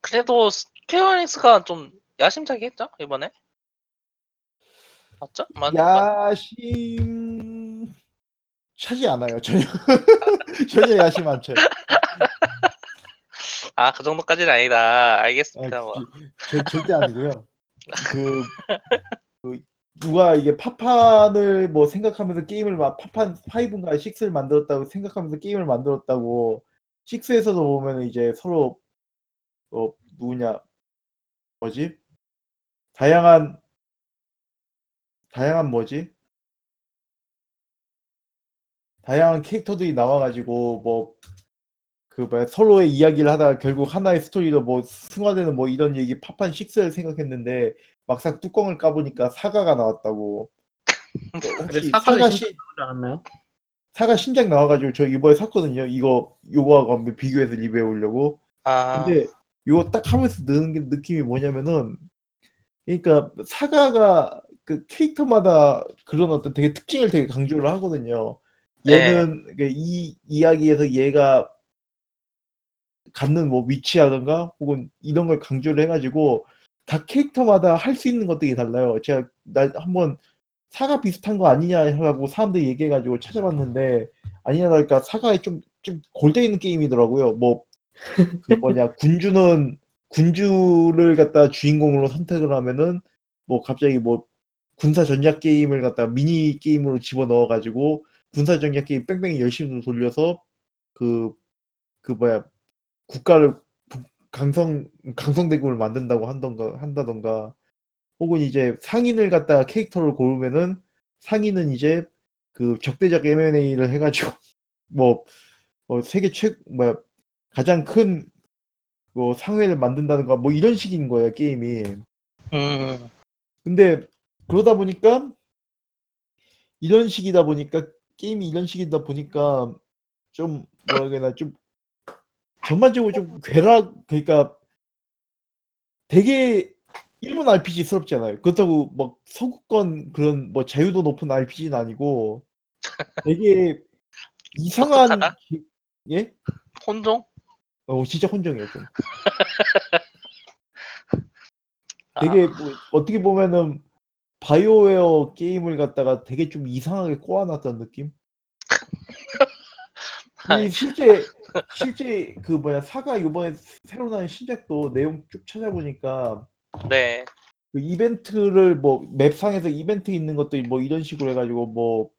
그래도 스퀘어에닉스가 좀 야심차게 했죠 이번에 맞죠? 맞, 맞, 야심 차지 않아요 전혀 전혀 야심 안 차요. 아 그 정도까지는 아니다 아, 알겠습니다 뭐. 저, 절대 아니고요. 그, 그 누가 이게 파판을 뭐 생각하면서 게임을 막 파판 5인가 6를 만들었다고 생각하면서 게임을 만들었다고 6에서도 보면 이제 서로 어 누구냐? 뭐지? 다양한 다양한 뭐지? 다양한 캐릭터들이 나와가지고 뭐 그 뭐야? 서로의 이야기를 하다가 결국 하나의 스토리로 뭐 승화되는 뭐 이런 얘기 파판 6를 생각했는데 막상 뚜껑을 까보니까 사과가 나왔다고. 혹시 사과 나오지 않았나요? 사과 신작 나와가지고 저 이번에 샀거든요. 이거 요거하고 한번 비교해서 리뷰해 보려고. 아 근데 요거 딱 하면서 느는 게 느낌이 뭐냐면은 그러니까 사과가 그 캐릭터마다 그런 어떤 되게 특징을 되게 강조를 하거든요. 얘는 그이 이야기에서 얘가 갖는 뭐 위치라든가 혹은 이런 걸 강조를 해가지고 각 캐릭터마다 할 수 있는 것들이 달라요. 제가 나 한번 사과 비슷한 거 아니냐 하고 사람들이 얘기해가지고 찾아봤는데 아니냐 하니까 사과에 좀 좀 골대 있는 게임이더라고요. 뭐그 뭐냐 군주는 군주를 갖다 주인공으로 선택을 하면은 뭐 갑자기 뭐 군사 전략 게임을 갖다 미니 게임으로 집어 넣어 가지고 군사 전략 게임 뺑뺑이 열심히 돌려서 그그 뭐야 국가를 부- 강성 강성 대국을 만든다고 한던가 한다던가 혹은 이제 상인을 갖다가 캐릭터를 고르면은 상인은 이제 그 적대적 M&A를 해가지고 뭐, 뭐 세계 최 뭐야 가장 큰 뭐 상회를 만든다든가 뭐 이런 식인 거예요 게임이. 음, 근데 그러다 보니까 이런 식이다 보니까 게임이 이런 식이다 보니까 좀 뭐라 그래야 되나 좀 전반적으로 좀 괴락 그러니까 되게 일본 RPG스럽잖아요. 그렇다고 막 서구권 그런 뭐 자유도 높은 RPG는 아니고 되게 이상한? 기- 예? 혼종? 어 진짜 혼종이에요 좀. 아, 되게 뭐 어떻게 보면은 바이오웨어 게임을 갖다가 되게 좀 이상하게 꼬아놨던 느낌? 이 실제 실제 그 뭐야 사가 이번에 새로 나온 신작도 내용 쭉 찾아보니까 네. 그 이벤트를 뭐 맵상에서 이벤트 있는 것도 뭐 이런 식으로 해가지고 뭐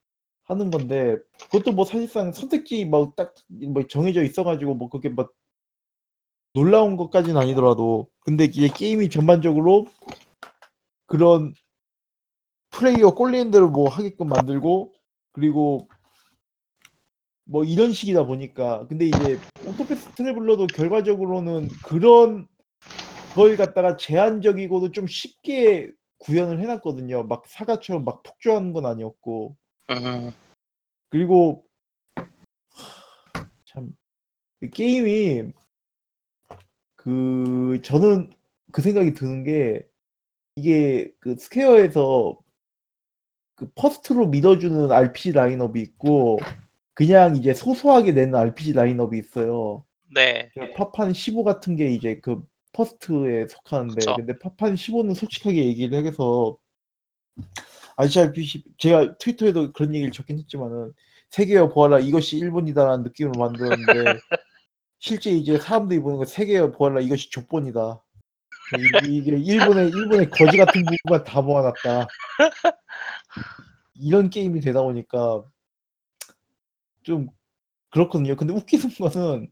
하는 건데 그것도 뭐 사실상 선택지 뭐 딱 뭐 정해져 있어가지고 뭐 그게 뭐 놀라운 것까지는 아니더라도 근데 이게 게임이 전반적으로 그런 플레이어 꼴리는 대로 뭐 하게끔 만들고 그리고 뭐 이런 식이다 보니까. 근데 이제 옥토패스 트래블러도 결과적으로는 그런 걸 갖다가 제한적이고도 좀 쉽게 구현을 해놨거든요. 막 사가처럼 막 폭주하는 건 아니었고. 음, 그리고 참이 게임이 그 저는 그 생각이 드는 게 이게 그 Square에서 그 first로 믿어주는 RPG 라인업이 있고 그냥 이제 소소하게 내는 RPG 라인업이 있어요. 네. 파판 15 같은 게 이제 그 first에 속하는데 그쵸. 근데 파판 15는 솔직하게 얘기를 해서 아시다시피 제가 트위터에도 그런 얘기를 적긴 했지만은 세계여 보아라 이것이 일본이다라는 느낌을 만들었는데 실제 이제 사람들이 보는 거 세계여 보아라 이것이 족본이다. 이- 이게 일본의 일본의 거지 같은 부분만 다 모아놨다. 이런 게임이 되다 보니까 좀 그렇거든요. 근데 웃기는 거는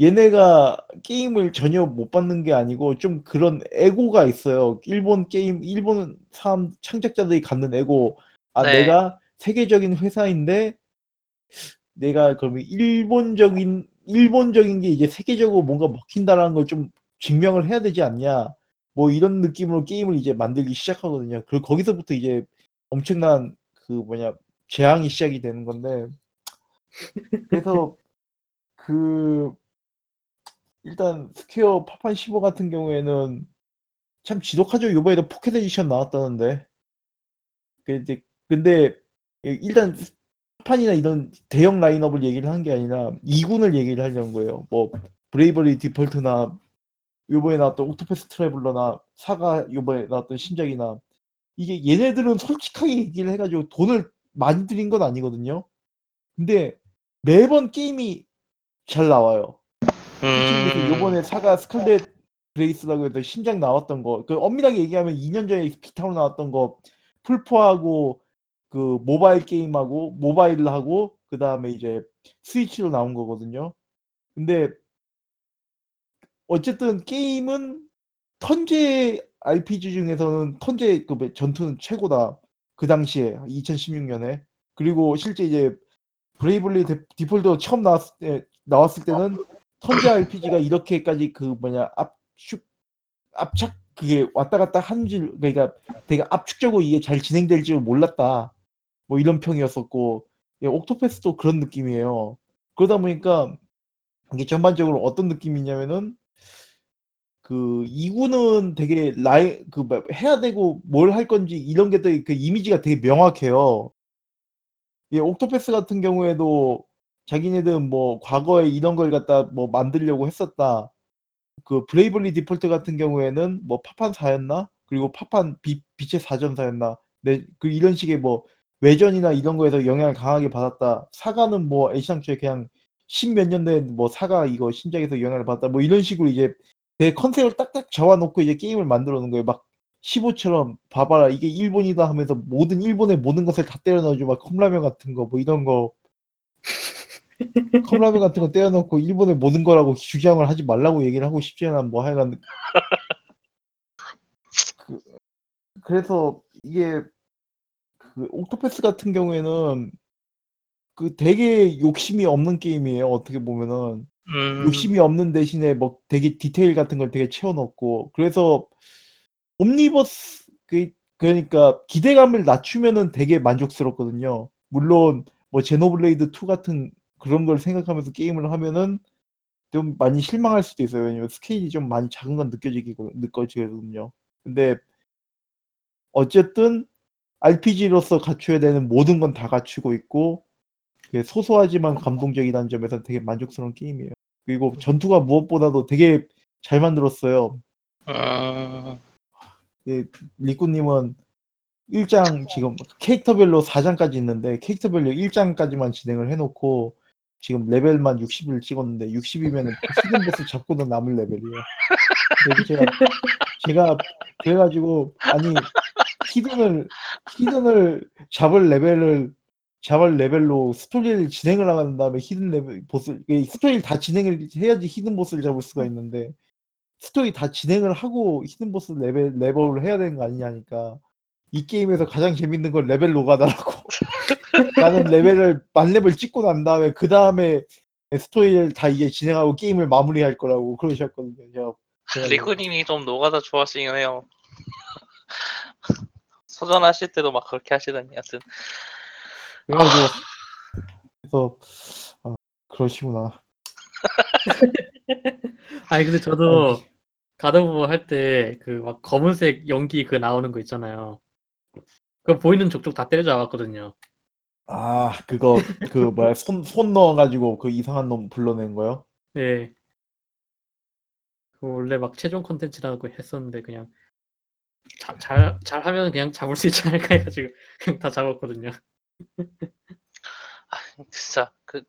얘네가 게임을 전혀 못 받는 게 아니고 좀 그런 에고가 있어요. 일본 게임, 일본 사람 창작자들이 갖는 에고. 아, 네. 내가 세계적인 회사인데 내가 그러면 일본적인 일본적인 게 이제 세계적으로 뭔가 먹힌다라는 걸 좀 증명을 해야 되지 않냐. 뭐 이런 느낌으로 게임을 이제 만들기 시작하거든요. 그리고 거기서부터 이제 엄청난 그 뭐냐 재앙이 시작이 되는 건데 그래서 그 일단 Square 파판 15 같은 경우에는 참 지독하죠. 이번에도 Pocket Edition 나왔다는데. 근데 근데 일단 파판이나 이런 대형 라인업을 얘기를 한 게 아니라 2군을 얘기를 하려는 거예요. 뭐 Bravely Default나 요번에 나왔던 Octopath Traveler나 SaGa 요번에 나왔던 신작이나 이게 얘네들은 솔직하게 얘기를 해가지고 돈을 많이 들인 건 아니거든요. 근데 매번 게임이 잘 나와요. 그래서 음, 요번에 사가 스칼렛 그레이스라고 해서 신작 나왔던 거, 그 엄밀하게 얘기하면 2년 전에 Vita로 나왔던 거 플포하고 그 모바일 게임하고 모바일로 하고 그 다음에 이제 스위치로 나온 거거든요. 근데 어쨌든 게임은 턴제 RPG 중에서는 턴제 그 전투는 최고다. 그 당시에 2016년에 그리고 실제 이제 Bravely De- Default 처음 나왔을 때 나왔을 때는 턴제 RPG가 이렇게까지 그 뭐냐 압축 압착 그게 왔다 갔다 하는 줄 그러니까 되게 압축적으로 이게 잘 진행될 줄 몰랐다. 뭐 이런 평이었었고 예, Octopath도 그런 느낌이에요. 그러다 보니까 이게 전반적으로 어떤 느낌이냐면은 그 2군은 되게 라이 그뭐 해야 되고 뭘 할 건지 이런 게 되게 그 이미지가 되게 명확해요. 예, Octopath 같은 경우에도 자기네들은 뭐 과거에 이런 걸 갖다 뭐 만들려고 했었다. 그 Bravely Default 같은 경우에는 뭐 파판 4였나? 그리고 파판 비, 빛의 4전사였나? 네, 그 이런 식의 뭐 외전이나 이런 거에서 영향을 강하게 받았다. SaGa는 뭐 애시당초에 그냥 십몇 년 된 뭐 SaGa 이거 신작에서 영향을 받았다. 뭐 이런 식으로 이제 내 컨셉을 딱딱 잡아놓고 이제 게임을 만들어 놓은 거예요. 막 15처럼 봐봐라. 이게 일본이다 하면서 모든 일본의 모든 것을 다 때려 넣어주고 막 컵라면 같은 거 뭐 이런 거. 컵라면 같은 거 떼어놓고 일본의 모든 거라고 주장을 하지 말라고 얘기를 하고 싶지 않아. 뭐 하여간. 그, 그래서 이게 그 옥토패스 같은 경우에는 그 되게 욕심이 없는 게임이에요. 어떻게 보면은. 음, 욕심이 없는 대신에 뭐 되게 디테일 같은 걸 되게 채워넣고. 그래서 옴니버스 그 그러니까 기대감을 낮추면은 되게 만족스럽거든요. 물론 뭐 제노블레이드 2 같은 그런 걸 생각하면서 게임을 하면은 좀 많이 실망할 수도 있어요. 왜냐면 스케일이 좀 많이 작은 건 느껴지고 느껴지거든요. 근데 어쨌든 RPG로서 갖춰야 되는 모든 건 다 갖추고 있고 소소하지만 감동적이라는 점에서 되게 만족스러운 게임이에요. 그리고 전투가 무엇보다도 되게 잘 만들었어요. 음, 예, 리꾸님은 1장 지금 캐릭터별로 4장까지 있는데 캐릭터별로 1장까지만 진행을 해놓고 지금 레벨만 60을 찍었는데 60이면 hidden 보스 잡고도 남을 레벨이에요. 그래서 제가 제가 그래가지고 아니 hidden을 hidden을 잡을 레벨을 잡을 레벨로 스토리를 진행을 하는 다음에 hidden 레벨 보스 이 스토리를 다 진행을 해야지 hidden 보스를 잡을 수가 있는데 스토리 다 진행을 하고 hidden 보스 레벨 레벨을 해야 되는 거 아니냐니까 이 게임에서 가장 재밌는 건 레벨 노가다라고 나는 레벨을 만렙을 찍고 난 다음에 그 다음에 스토리를 다 이제 진행하고 게임을 마무리할 거라고 그러셨거든요. 제가 리코님이 좀 노가다 좋아하시긴 해요. 서전하실 때도 막 그렇게 하시더니 하여튼 그래가지고 그래서 아, 그러시구나. 아니 근데 저도 God of War 할때 그 막 검은색 연기 그 나오는 거 있잖아요. 그 보이는 족족 다 때려잡았거든요. 아 그거 그 뭐야 손 손 넣어가지고 그 이상한 놈 불러낸 거요? 네. 그 원래 막 최종 컨텐츠라고 했었는데 그냥 자, 잘 잘하면 그냥 잡을 수 있지 않을까 해가지고 그냥 다 잡았거든요. 진짜 그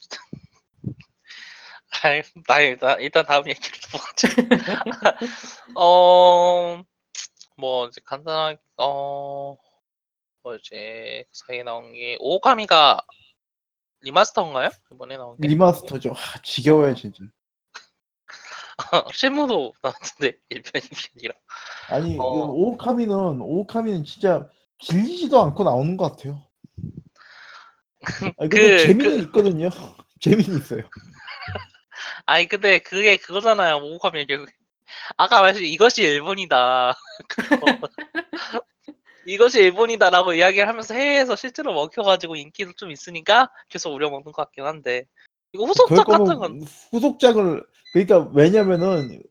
아이, 나 일단 일단 다음 얘기를 보자. 어, 뭐 이제 간단하게 어, 뭐 이제 그 사이에 나온 게 오카미가 remaster인가요? 이번에 나온 게 remaster죠. 아, 지겨워요 진짜. 쉔무도 나왔는데 1편 2편이라 아니 어. 그 오카미는 오카미는 진짜 길지도 않고 나오는 것 같아요. 아니, 근데 그- 재미는 있거든요. 재미는 있어요. 아니 근데 그게 그거잖아요. 오가미 결국 아까 말씀 이것이 일본이다. 그거. 이것이 일본이다라고 이야기를 하면서 해외에서 실제로 먹혀가지고 인기도 좀 있으니까 계속 우려먹는 것 같긴 한데. 이거 후속작 같은 건 후속작을 그러니까 왜냐면은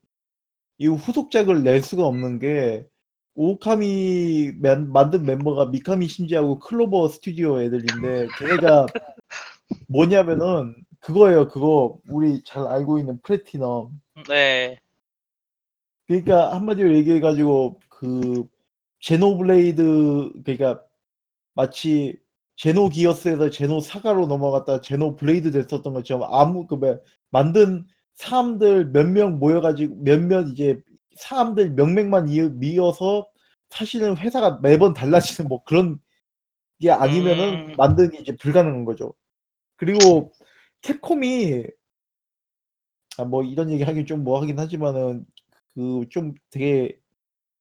이 후속작을 낼 수가 없는 게 오카미 맨- 만든 멤버가 미카미 신지하고 Clover Studio 애들인데 걔네가 뭐냐면은 그거예요 그거 우리 잘 알고 있는 플래티넘 네 그러니까 한마디로 얘기해가지고 그 Xenoblade 그러니까 마치 Xenogears에서 Xenosaga로 넘어갔다 Xenoblade 됐었던 것처럼 아무 그 뭐, 만든 사람들 몇 명 모여가지고 몇몇 이제 사람들 명맥만 이어, 미어서 사실은 회사가 매번 달라지는 뭐 그런 게 아니면은 음. 만드는 게 이제 불가능한 거죠. 그리고 캡콤이 아, 뭐 이런 얘기 하긴 좀 뭐 하긴 하지만은 그 좀 되게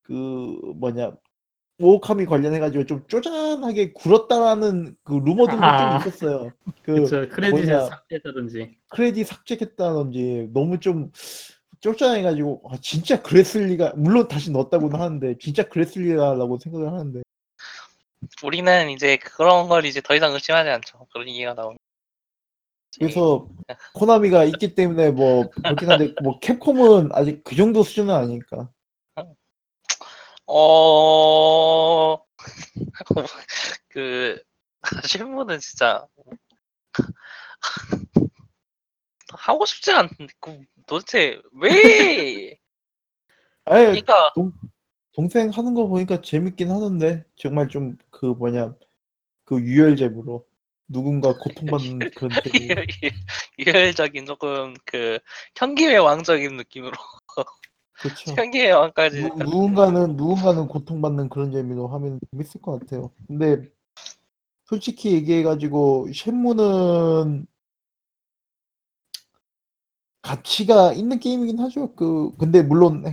그 뭐냐 오오카미 관련해가지고 좀 쪼잔하게 굴었다라는 그 루머들도 아. 좀 있었어요. 그 그쵸 크레딧을 뭐냐. 삭제했다든지 크레딧 삭제했다든지 너무 좀 쪼잔해가지고 아, 진짜 그랬을 리가 물론 다시 넣었다고는 하는데 진짜 그랬을 리가라고 생각을 하는데 우리는 이제 그런 걸 이제 더 이상 의심하지 않죠. 그런 얘기가 나오면. 그래서 코나미가 있기 때문에 뭐 그렇긴 한데 뭐 캡콤은 아직 그 정도 수준은 아니니까. 어, 그, 실무는 진짜, 하고 싶지 않은데, 그, 도대체, 왜? 아예 그러니까, 동생 하는 거 보니까 재밌긴 하는데. 정말 좀 그 뭐냐 그 유혈제부로 누군가 고통받는 그런 제부 유혈적인 조금, 그, 현기의 왕적인 느낌으로, 그렇죠. 현기의 왕까지. 누, 누군가는 누군가는 고통받는 그런 재미로 하면 재밌을 것 같아요. 근데 솔직히 얘기해가지고 쉔무는 가치가 있는 게임이긴 하죠. 그 근데 물론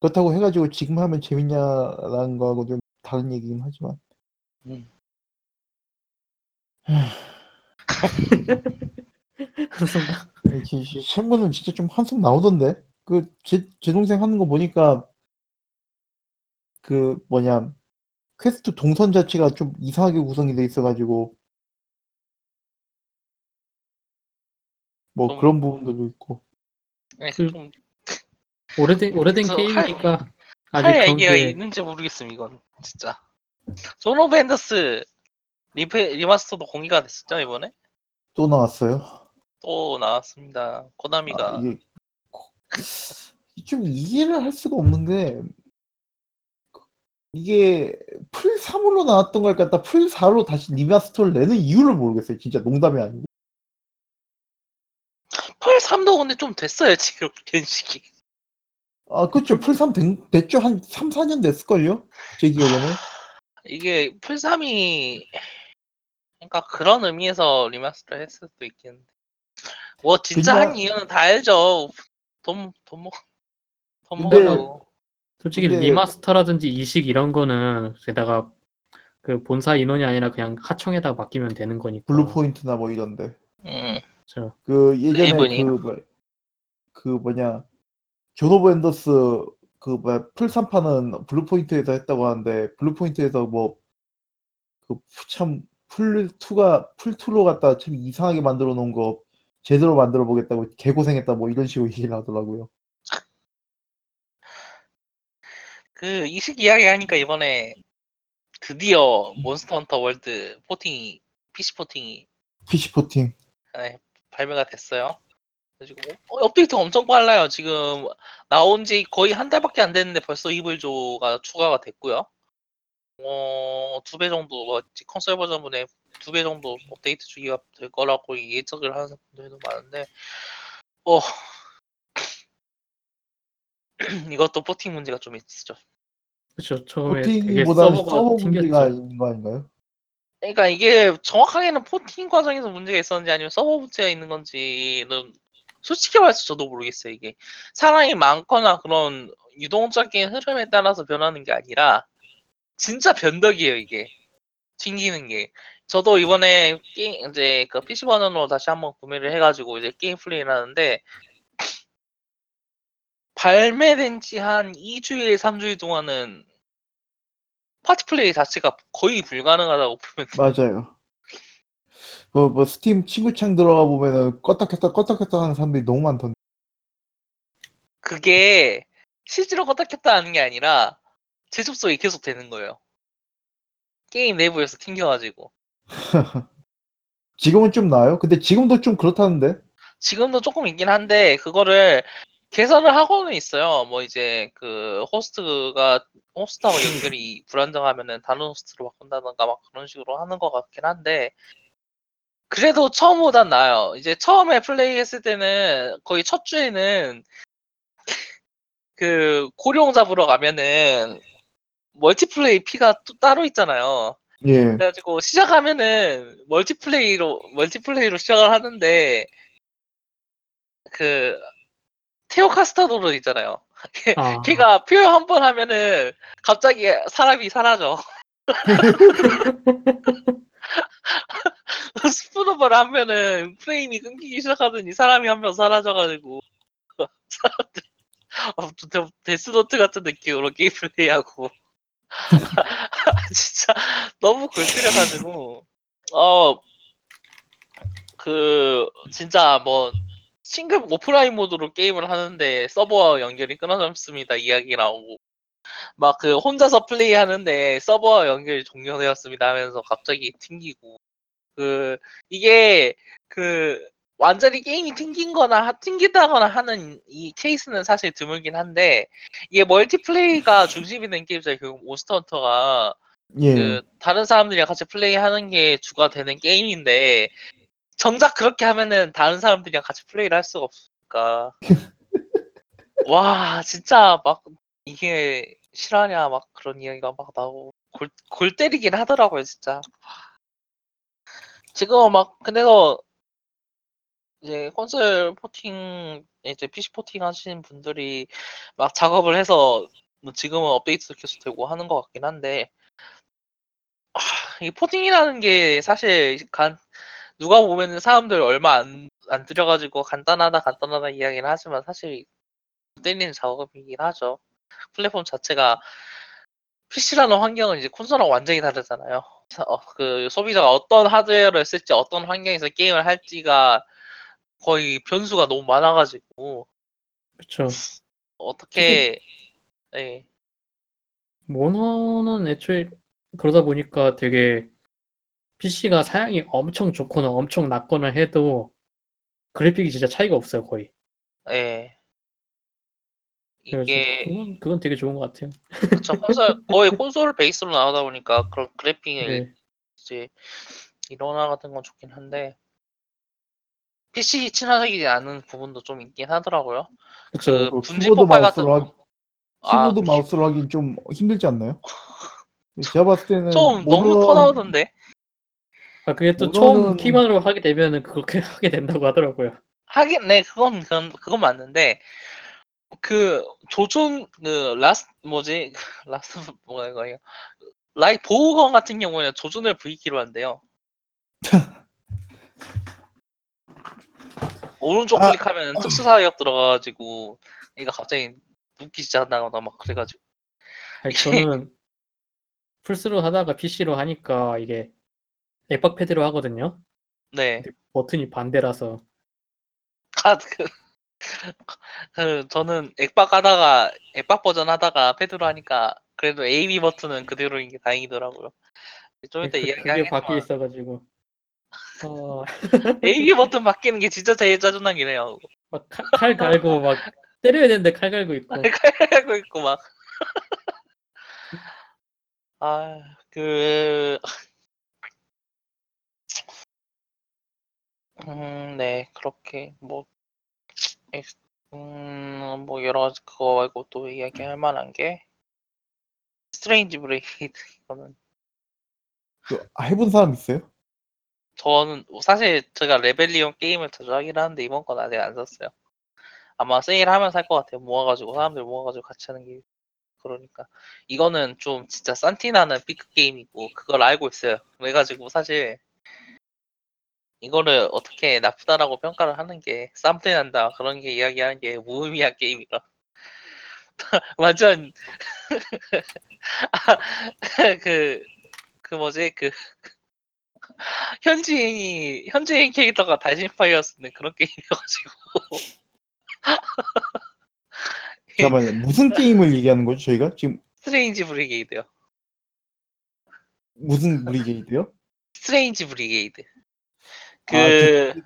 그렇다고 해가지고 지금 하면 재밌냐라는 거하고 좀 다른 얘기긴 하지만 음. 지- 쉔무는 진짜 좀 한숨 나오던데 그제제 동생 하는 거 보니까 그 뭐냐 퀘스트 동선 자체가 좀 이상하게 구성이 돼 있어가지고 뭐 좀- 그런 부분들도 있고 네, 그- 좀, 오래된 오래된 그래서 게임이니까 아직 할 그런 얘기가 게 있는지 모르겠음, 이건. 진짜. Zone of the Enders 리페, remaster도 공개가 됐었죠, 이번에? 또 나왔어요. 또 나왔습니다. 코나미가. 아, 이게 고- 좀 이해를 할 수가 없는데 이게 플 3으로 나왔던 걸 갖다 플 4로 다시 remaster를 내는 이유를 모르겠어요. 진짜 농담이 아니고. 플 3도 근데 좀 됐어요, 지금, 연식이. 아, 그렇죠. 플 3 됐죠. 한 3, 4년 됐을걸요? 제 기억에는. 이게 플 3이 그러니까 그런 의미에서 remaster를 했을 수도 있겠는데 뭐 진짜 그냥- 한 이유는 다 알죠 돈돈 먹, 돈 근데- 먹으려고 솔직히 근데- remaster라든지 이식 이런 거는 게다가 그 본사 인원이 아니라 그냥 하청에다 맡기면 되는 거니까. 블루 포인트나 뭐 이런데. 음, 그렇죠. 그 예전에 레이븐이. 그, 뭐, 그 뭐냐 존 오브 엔더스 그 뭐야 플 3판은 블루 포인트에서 했다고 하는데 블루 포인트에서 뭐 그 참 플 2가 플 2로 갖다 참 이상하게 만들어 놓은 거 제대로 만들어 보겠다고 개고생했다 뭐 이런 식으로 얘기를 하더라고요. 그 이식 이야기 하니까 이번에 드디어 몬스터 헌터 월드 포팅이 PC 포팅이 PC porting. 네, 발매가 됐어요 그래가지고 어, 업데이트가 엄청 빨라요 지금 나온 지 거의 한 달밖에 안 됐는데 벌써 이블조가 추가가 됐고요 어, 두 배 정도, 뭐, 콘솔 버전분에 두 배 정도 업데이트 주기가 될 거라고 예측을 하는 분들도 많은데, 어, 이것도 porting 문제가 좀 있죠. 그렇죠. 처음에 서버가 서버 문제가. 있는 거 아닌가요? 그러니까 이게 정확하게는 porting 과정에서 문제가 있었는지 아니면 서버 문제가 있는 건지는 솔직히 말해서 저도 모르겠어요. 이게 사람이 많거나 그런 유동적인 흐름에 따라서 변하는 게 아니라 진짜 변덕이에요 이게 튕기는 게. 저도 이번에 게임 이제 그 PC 버전으로 다시 한번 구매를 해가지고 이제 게임 플레이를 하는데 발매된 지 한 2주일, 3주일 동안은 파티 플레이 자체가 거의 불가능하다고 보면. 맞아요. 뭐, 뭐 스팀 친구창 들어가 보면은 껐다 켰다 껐다 켰다 하는 사람들이 너무 많던데. 그게 실제로 껐다 켰다 하는 게 아니라 재접속이 계속 되는 거예요. 게임 내부에서 튕겨가지고. 지금은 좀 나아요? 근데 지금도 좀 그렇다는데. 지금도 조금 있긴 한데 그거를 개선을 하고는 있어요. 뭐 이제 그 호스트가 호스트하고 연결이 불안정하면은 다른 호스트로 바꾼다던가 막 그런 식으로 하는 것 같긴 한데 그래도 처음보단 나아요. 이제 처음에 플레이했을 때는 거의 첫 주에는 그 고룡 잡으러 가면은 multiplay 피가 또 따로 있잖아요. 예. 그래가지고 시작하면은 multiplay로 multiplay로 시작을 하는데 그 테오 테스카토르 있잖아요. 걔, 아, 걔가 포효 한 번 하면은 갑자기 사람이 사라져. supernova를 하면은 프레임이 끊기기 시작하더니 사람이 한 명 사라져가지고 사람들 어, 데- 데스노트 같은 느낌으로 게임 플레이하고 진짜 너무 골때려가지고. 어 그 진짜 뭐 싱글 오프라인 모드로 게임을 하는데 서버 연결이 끊어졌습니다. 이야기 나오고. 막 그 혼자서 플레이 하는데 서버 연결이 종료되었습니다 하면서 갑자기 튕기고. 그 이게 그 완전히 게임이 튕긴거나 하- 튕기다거나 하는 이 케이스는 사실 드물긴 한데 이게 멀티플레이가 중심이 된 게임이잖아요. 그 몬스터 헌터가 예. 그 다른 사람들이랑 같이 플레이하는 게 주가 되는 게임인데 정작 그렇게 하면은 다른 사람들이랑 같이 플레이를 할 수가 없으니까 와 진짜 막 이게 실화냐 막 그런 이야기가 막 나오고 골, 골 때리긴 하더라고요 진짜 지금 막 근데도 이제 콘솔 포팅 이제 PC 포팅 하시는 분들이 막 작업을 해서 뭐 지금은 업데이트도 계속 되고 하는 것 같긴 한데 하, 이 포팅이라는 게 사실 간 누가 보면은 사람들 얼마 안, 안 들여가지고 간단하다 간단하다 이야기를 하지만 사실 때리는 작업이긴 하죠. 플랫폼 자체가 PC라는 환경은 이제 콘솔하고 완전히 다르잖아요. 사- 어, 그 소비자가 어떤 하드웨어를 쓸지 어떤 환경에서 게임을 할지가 거의 변수가 너무 많아가지고 그렇죠. 어떻게 예. 모노는 애초에 그러다 보니까 되게 PC가 사양이 엄청 좋거나 엄청 낮거나 해도 그래픽이 진짜 차이가 없어요 거의. 예. 이게 그건 그건 되게 좋은 것 같아요. 그쵸, 콘솔 거의 콘솔 베이스로 나오다 보니까 그런 그래픽이 네. 이제 일어나 같은 건 좋긴 한데 PC 친화적이지 않은 부분도 좀 있긴 하더라고요. 그렇죠. 그그 분지 키보드 폭발 같은 마우스로 하, 아, 키보드 마우스로 하긴 좀 힘들지 않나요? 제가 봤을 때는 좀 너무 모노는- 터 나오던데 아 그게 또 처음 모노는- 키만으로 하게 되면은 그렇게 하게 된다고 하더라고요. 하긴 네 그건 그건 그건 맞는데 그 조준 그 라스 뭐지 라스 뭐야 이거 light bowgun 같은 경우에는 조준을 V키로 한대요. 오른쪽 아. 클릭하면 특수 사격 들어가가지고 얘가 갑자기 눕기 시작한다거나 막 그래가지고 아니, 저는 플스로 하다가 PC로 하니까 이게 앱박 패드로 하거든요. 네 버튼이 반대라서 카드 그 저는 액박 하다가 액박 버전 하다가 패드로 하니까 그래도 A, B 버튼은 그대로인 게 다행이더라고요. 좀 이따 그, 그게 이야기하겠지만 바뀌어 있어가지고 어, A, B 버튼 바뀌는 게 진짜 제일 짜증나긴 해요. 막 칼, 칼 갈고 막 때려야 되는데 칼 갈고 있고 하고 있고 막. 아, 그, 음, 네, 그렇게, 뭐, 엑스- 음, 뭐, 여러 가지 그거 말고 또 이야기할 만한 게, 스트레인지 브리게이드, 이거는, 그, 아, 해본 사람 있어요? 저는, 사실 제가 레벨리온 게임을 자주 하긴 하는데, 이번 건 아직 안 샀어요. 아마 세일하면 살 것 같아요. 모아가지고, 사람들 모아가지고 같이 하는 게. 그러니까. 이거는 좀 진짜 산티나는 삐크 게임이고, 그걸 알고 있어요. 그래가지고, 사실, 이거를 어떻게 나쁘다라고 평가를 하는 게 쌈때 난다 그런 게 이야기하는 게 무의미한 게임이라 완전 그그 뭐지 그 현지인이 현지인 캐릭터가 달신파이어 쓰는 그런 게임이어가지고 잠깐만요. 무슨 게임을 얘기하는 거죠, 저희가? 지금 스트레인지 브리게이드요 무슨 브리게이드요? 스트레인지 브리게이드 아, 그 그-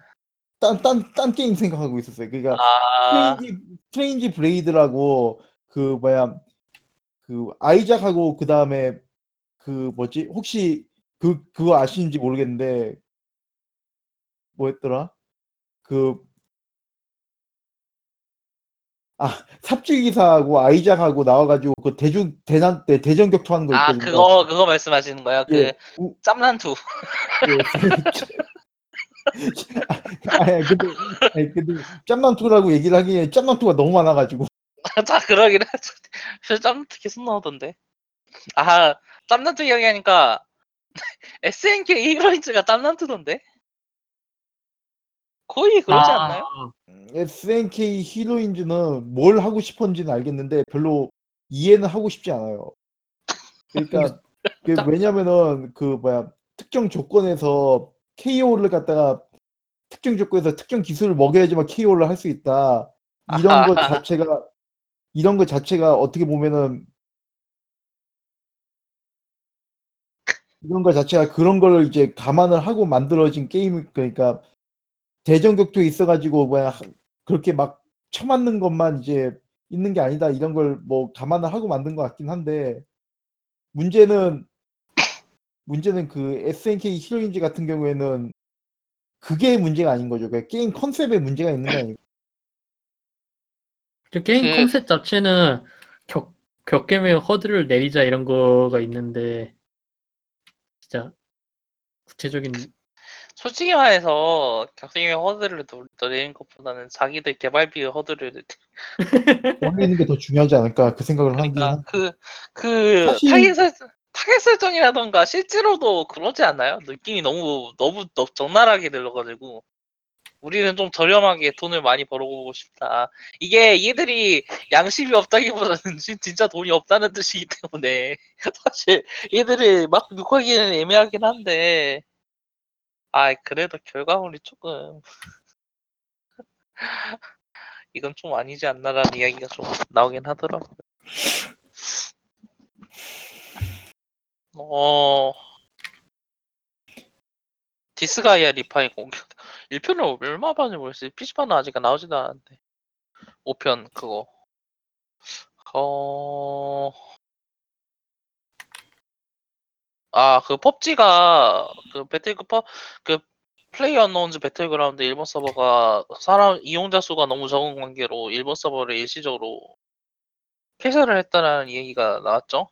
딴딴딴 게임 생각하고 있었어요. 그러니까 아, 트레인지 트레인지 브레이드라고 그 뭐야 그 아이작하고 그 다음에 그 뭐지 혹시 그 그거 아시는지 모르겠는데 뭐였더라 그 아, 삽질기사하고 아이작하고 나와 가지고 그 대중 대전 때 대전 격투하는 거 아, 있거든요. 그거, 그거 말씀하시는 거예요? 그, 예. 우- 짬난투. 아니 근데 아니 근데 짬난투라고 얘기를 하기에 짬난투가 너무 많아 가지고 자, 그러긴 하죠. 저 짬난투 계속 나오던데. 아, 짬난투 이야기하니까, SNK 히로인즈가 짬난투던데? 거의 그러지 아, 않나요? SNK 히로인즈는 뭘 하고 싶었는지는 알겠는데 별로 이해는 하고 싶지 않아요. 그러니까 그 딱- 왜냐면은 그 뭐야 특정 조건에서 KO를 갖다가 특정 조건에서 특정 기술을 먹여야지만 KO를 할 수 있다. 이런 것 자체가 이런 것 자체가 어떻게 보면은 이런 것 자체가 그런 걸 이제 감안을 하고 만들어진 게임 그러니까 대전 격투에 있어가지고 뭐야 그렇게 막 쳐맞는 것만 이제 있는 게 아니다. 이런 걸 뭐 감안을 하고 만든 것 같긴 한데 문제는 문제는 그 SNK 히로인즈 같은 경우에는 그게 문제가 아닌 거죠. 그 게임 컨셉에 문제가 있는 게 아니고 그 게임 그- 컨셉 자체는 격, 격겜의 허들을 내리자 이런 거가 있는데 진짜 구체적인 솔직히 말해서 격투기의 허들을 노- 노리는 것보다는 자기들 개발비의 허들을 올리는 게 더 중요하지 않을까 그 생각을 그러니까 한. 그, 그 사실- 타겟 설 타겟 설정이라던가 실제로도 그러지 않나요? 느낌이 너무 너무 너- 적나라하게 들려가지고 우리는 좀 저렴하게 돈을 많이 벌어보고 싶다. 이게 얘들이 양심이 없다기보다는 진- 진짜 돈이 없다는 뜻이기 때문에 사실 얘들을 막 욕하기는 애매하긴 한데 아 그래도 결과물이 조금 이건 좀 아니지 않나라는 이야기가 좀 나오긴 하더라고요. 어 디스가이아 리파인 공격 1편을 얼마 반을 보였어요? PC판은 아직 나오지도 않았는데 5편 그거 어... 아, 그 펍지가 그 배틀그 퍼, 그 플레이어 언노운즈 배틀그라운드 일본 서버가 사람 이용자 수가 너무 적은 관계로 일본 서버를 일시적으로 폐쇄를 했다는 얘기가 나왔죠.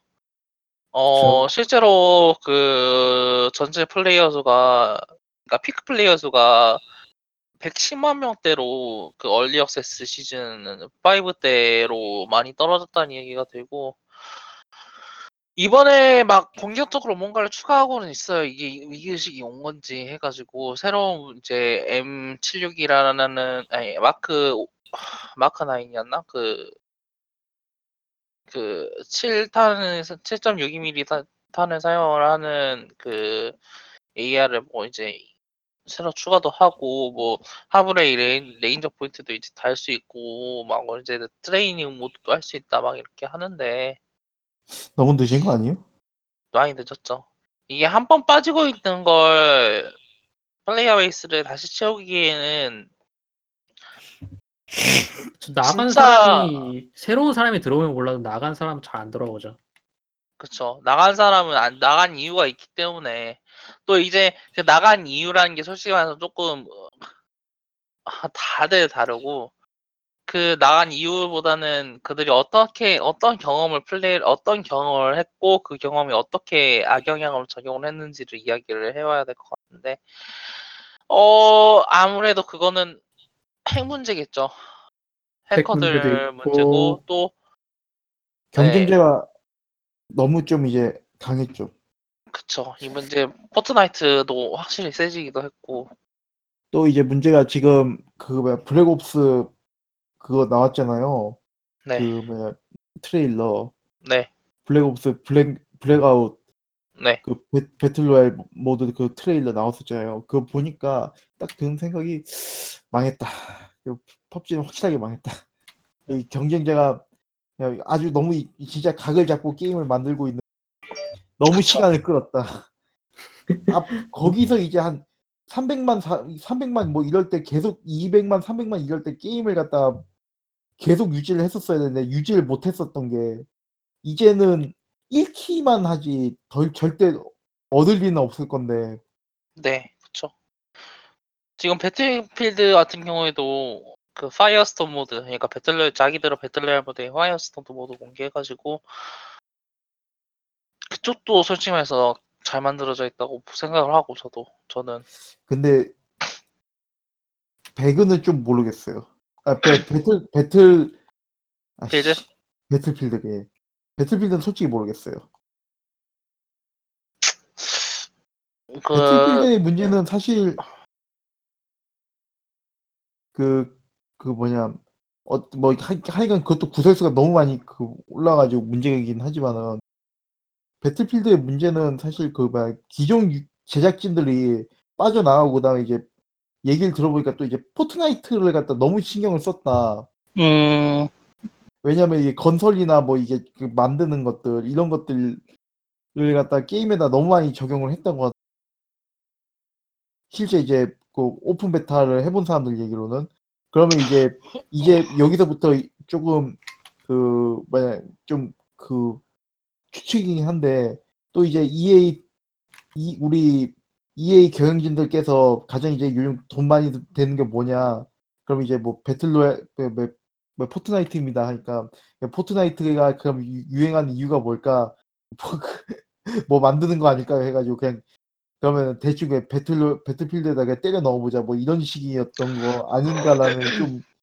어, 실제로 그 전체 플레이어 수가 그러니까 피크 플레이어 수가 110만 명대로 그 얼리 액세스 시즌 5 때로 많이 떨어졌다는 얘기가 되고 이번에 막 본격적으로 뭔가를 추가하고는 있어요. 이게 위기의식이 온 건지 해가지고 새로운 이제 M76이라는 아니 마크 오- 마크 9이었나 그 그 7탄을 7.62mm 탄을 사용을 하는 그 AR을 뭐 이제 새로 추가도 하고 뭐 하브레이 레인, 레인저 포인트도 이제 달수 있고 막뭐 이제 트레이닝 모드도 할 수 있다 막 이렇게 하는데 너무 늦은 거 아니에요? 많이 늦었죠. 이게 한 번 빠지고 있는 걸 player base를 다시 채우기에는 저 나간 진짜- 사람이 새로운 사람이 들어오면 몰라도 나간 사람은 잘안 돌아오죠. 그쵸 나간 사람은 안 나간 이유가 있기 때문에 또 이제 그 나간 이유라는 게 솔직히 말해서 조금 어, 아, 다들 다르고 그 나간 이유보다는 그들이 어떻게 어떤 경험을 플레이 어떤 경험을 했고 그 경험이 어떻게 악영향을 적용을 했는지를 이야기를 해와야 될 것 같은데 어 아무래도 그거는 핵 문제겠죠 핵 해커들. 문제고 또 경쟁자가 너무 좀 이제 강했죠. 그쵸 이 문제 포트나이트도 확실히 세지기도 했고 또 이제 문제가 지금 그 뭐야 블랙옵스 그거 나왔잖아요. 네 그 뭐야 트레일러 네, 블랙옵스 블랙 블랙아웃 네. 그 배, 배틀로얄 모드 그 트레일러 나왔었잖아요. 그거 보니까 딱 드는 생각이 망했다. 그 펍지는 확실하게 망했다. 이 경쟁자가 아주 너무 이- 진짜 각을 잡고 게임을 만들고 있는 너무. 시간을 끌었다. 아, 거기서 이제 한 300만 300만 뭐 이럴 때 계속 200만 300만 이럴 때 게임을 갖다 계속 유지를 했었어야 되는데 유지를 못 했었던 게 이제는 1키만 하지 덜 절대 얻을 리는 없을 건데 네, 그쵸. 지금 배틀필드 같은 경우에도 그 파이어스톰 모드, 그러니까 배틀로얄 자기들의 배틀로얄 모드에 파이어스톰 모드 공개해가지고 그쪽도 솔직히 말해서 잘 만들어져 있다고 생각을 하고 저도 저는 근데 배그는 좀 모르겠어요. 아, 배, 배틀 배틀 아, 필드? 씨, 배틀필드게 배틀필드는 솔직히 모르겠어요. 그 배틀필드의 문제는 사실 그 그 뭐냐 어 뭐 하여간 그것도 구설수가 너무 많이 그 올라가지고 문제이긴 하지만은 배틀필드의 문제는 사실 그 막 기존 유- 제작진들이 빠져나가고 그다음에 이제 얘기를 들어보니까 또 이제 포트나이트를 갖다 너무 신경을 썼다. 음, 왜냐면 이게 건설이나 뭐 이게 그 만드는 것들 이런 것들을 갖다 게임에다 너무 많이 적용을 했다고 하 실제 이제 그 오픈 베타를 해본 사람들 얘기로는 그러면 이제 이제 여기서부터 조금 그 뭐냐 좀그 추측이긴 한데 또 이제 EA 이 우리 EA 경영진들께서 가장 이제 요즘 돈 많이 되는 게 뭐냐 그럼 이제 뭐 배틀로얄 뭐, 뭐, 뭐 포트나이트입니다 하니까 포트나이트가 그럼 유- 유행하는 이유가 뭘까 뭐, 그- 뭐 만드는 거 아닐까 해가지고 그냥 그러면 대충 배틀로 배틀필드에다가 때려 넣어보자 뭐 이런 식이었던 거 아닌가라는 좀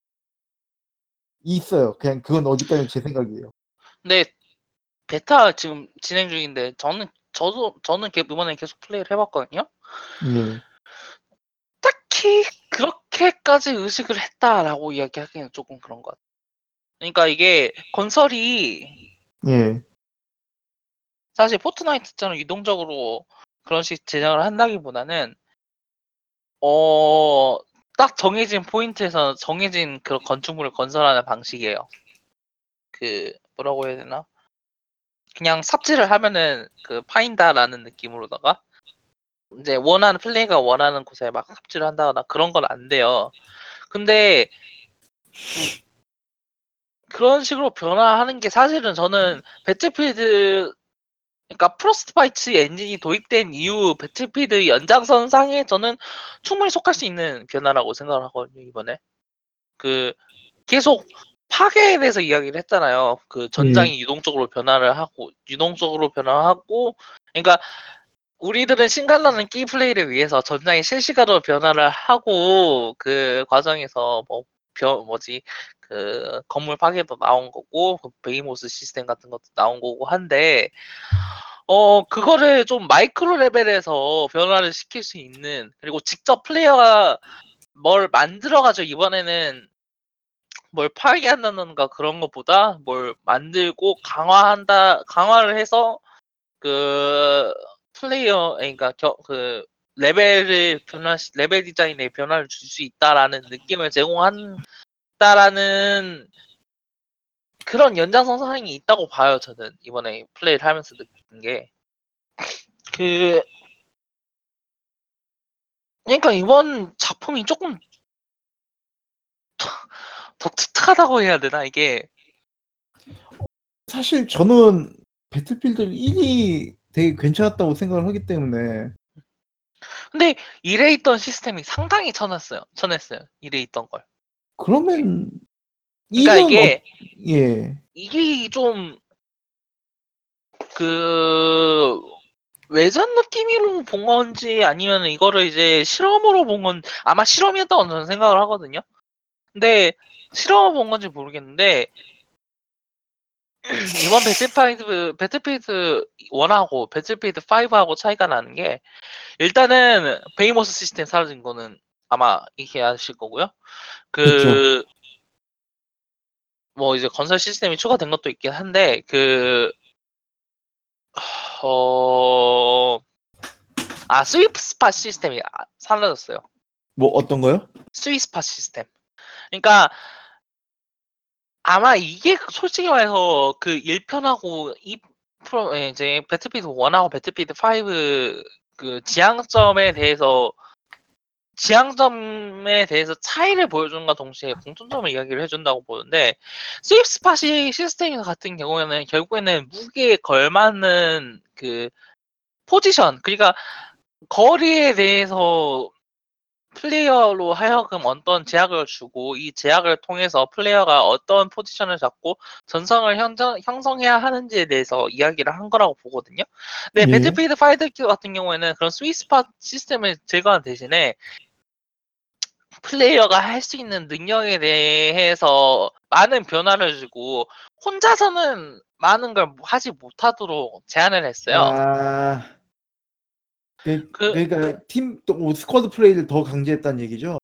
있어요. 그냥 그건 어디까지 제 생각이에요. 근데 베타 지금 진행 중인데 저는 저도 저는 개- 이번에 계속 플레이를 해봤거든요. 예. 딱히 그렇게까지 의식을 했다라고 이야기하기는 조금 그런 것 같아요. 그러니까 이게 건설이 예. 사실 포트나이트처럼 유동적으로 그런 식 제작을 한다기보다는 어, 딱 정해진 포인트에서 정해진 그런 건축물을 건설하는 방식이에요. 그 뭐라고 해야 되나? 그냥 삽질을 하면은 그 파인다라는 느낌으로다가 이제 원하는 플레이가 원하는 곳에 막 삽질을 한다거나 그런 건 안 돼요. 근데 그런 식으로 변화하는 게 사실은 저는 배틀필드 그러니까 프로스트바이트 엔진이 도입된 이후 배틀필드 연장선상에 저는 충분히 속할 수 있는 변화라고 생각을 하거든요 이번에 그 계속 파괴에 대해서 이야기를 했잖아요. 그 전장이 유동적으로 변화를 하고 유동적으로 변화하고 그러니까 우리들은 실감나는 게임 플레이를 위해서 전장이 실시간으로 변화를 하고 그 과정에서 뭐 벼, 뭐지 그 건물 파괴도 나온 거고 그 베이모스 시스템 같은 것도 나온 거고 한데 어 그거를 좀 micro level에서 변화를 시킬 수 있는 그리고 직접 플레이어가 뭘 만들어 가지고 이번에는 뭘 파괴 한다던가 그런 것보다 뭘 만들고 강화한다 강화를 해서 그 플레이어 그러니까 겨, 그 레벨을 변화 레벨 디자인에 변화를 줄 수 있다라는 느낌을 제공한다라는 그런 연장선상이 있다고 봐요 저는. 이번에 플레이를 하면서 느낀 게. 그 그러니까 이번 작품이 조금 특특하다고 해야 되나 이게 사실 저는 배틀필드 1이 되게 괜찮았다고 생각을 하기 때문에 근데 이래 있던 시스템이 상당히 쳐냈어요 쳐냈어요 이래 있던 걸 그러면 그러니까 이게 어, 예. 이게 좀 그 외전 느낌으로 본 건지 아니면 이거를 이제 실험으로 본 건 아마 실험이었다고 저는 생각을 하거든요. 근데 실험을 본 건지 모르겠는데 이번 배틀필드 배틀필드 1하고 배틀필드 5하고 차이가 나는 게 일단은 베이모스 시스템 사라진 거는 아마 이해하실 거고요. 그 뭐 이제 건설 시스템이 추가된 것도 있긴 한데 그 어... 아 sweet spot 시스템이 아- 사라졌어요. 뭐 어떤 거요? sweet spot 시스템. 그러니까 아마 이게 솔직히 말해서 그 1편하고 2 프로 예, 이제 배틀필드 1하고 배틀필드 5그 지향점에 대해서 지향점에 대해서 차이를 보여준과 동시에 공통점을 이야기를 해준다고 보는데 sweet spot이 시스템 같은 경우에는 결국에는 무게에 걸맞는 그 포지션 그러니까 거리에 대해서 플레이어로 하여금 어떤 제약을 주고 이 제약을 통해서 플레이어가 어떤 포지션을 잡고 전선을 형성, 형성해야 하는지에 대해서 이야기를 한 거라고 보거든요. 근데 예. 배틀필드 파이브 같은 경우에는 그런 sweet spot 시스템을 제거한 대신에 플레이어가 할 수 있는 능력에 대해서 많은 변화를 주고 혼자서는 많은 걸 하지 못하도록 제한을 했어요. 아, 그, 그- 그러니까 팀 또 squad 플레이를 더 강제했다는 얘기죠.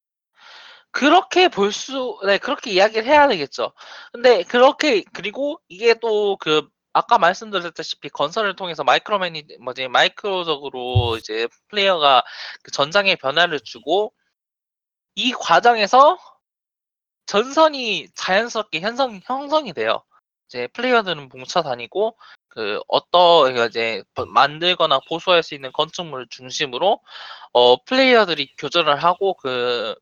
그렇게 볼 수, 네, 그렇게 이야기를 해야 되겠죠. 근데 그렇게, 그리고 이게 또 그, 아까 말씀드렸다시피 건설을 통해서 micro mana, 뭐지, 마이크로적으로 이제 플레이어가 그 전장에 변화를 주고, 이 과정에서 전선이 자연스럽게 형성, 형성이 돼요. 이제 플레이어들은 뭉쳐 다니고, 그, 어떤, 이제, 만들거나 보수할 수 있는 건축물을 중심으로, 어, 플레이어들이 교전을 하고, 그,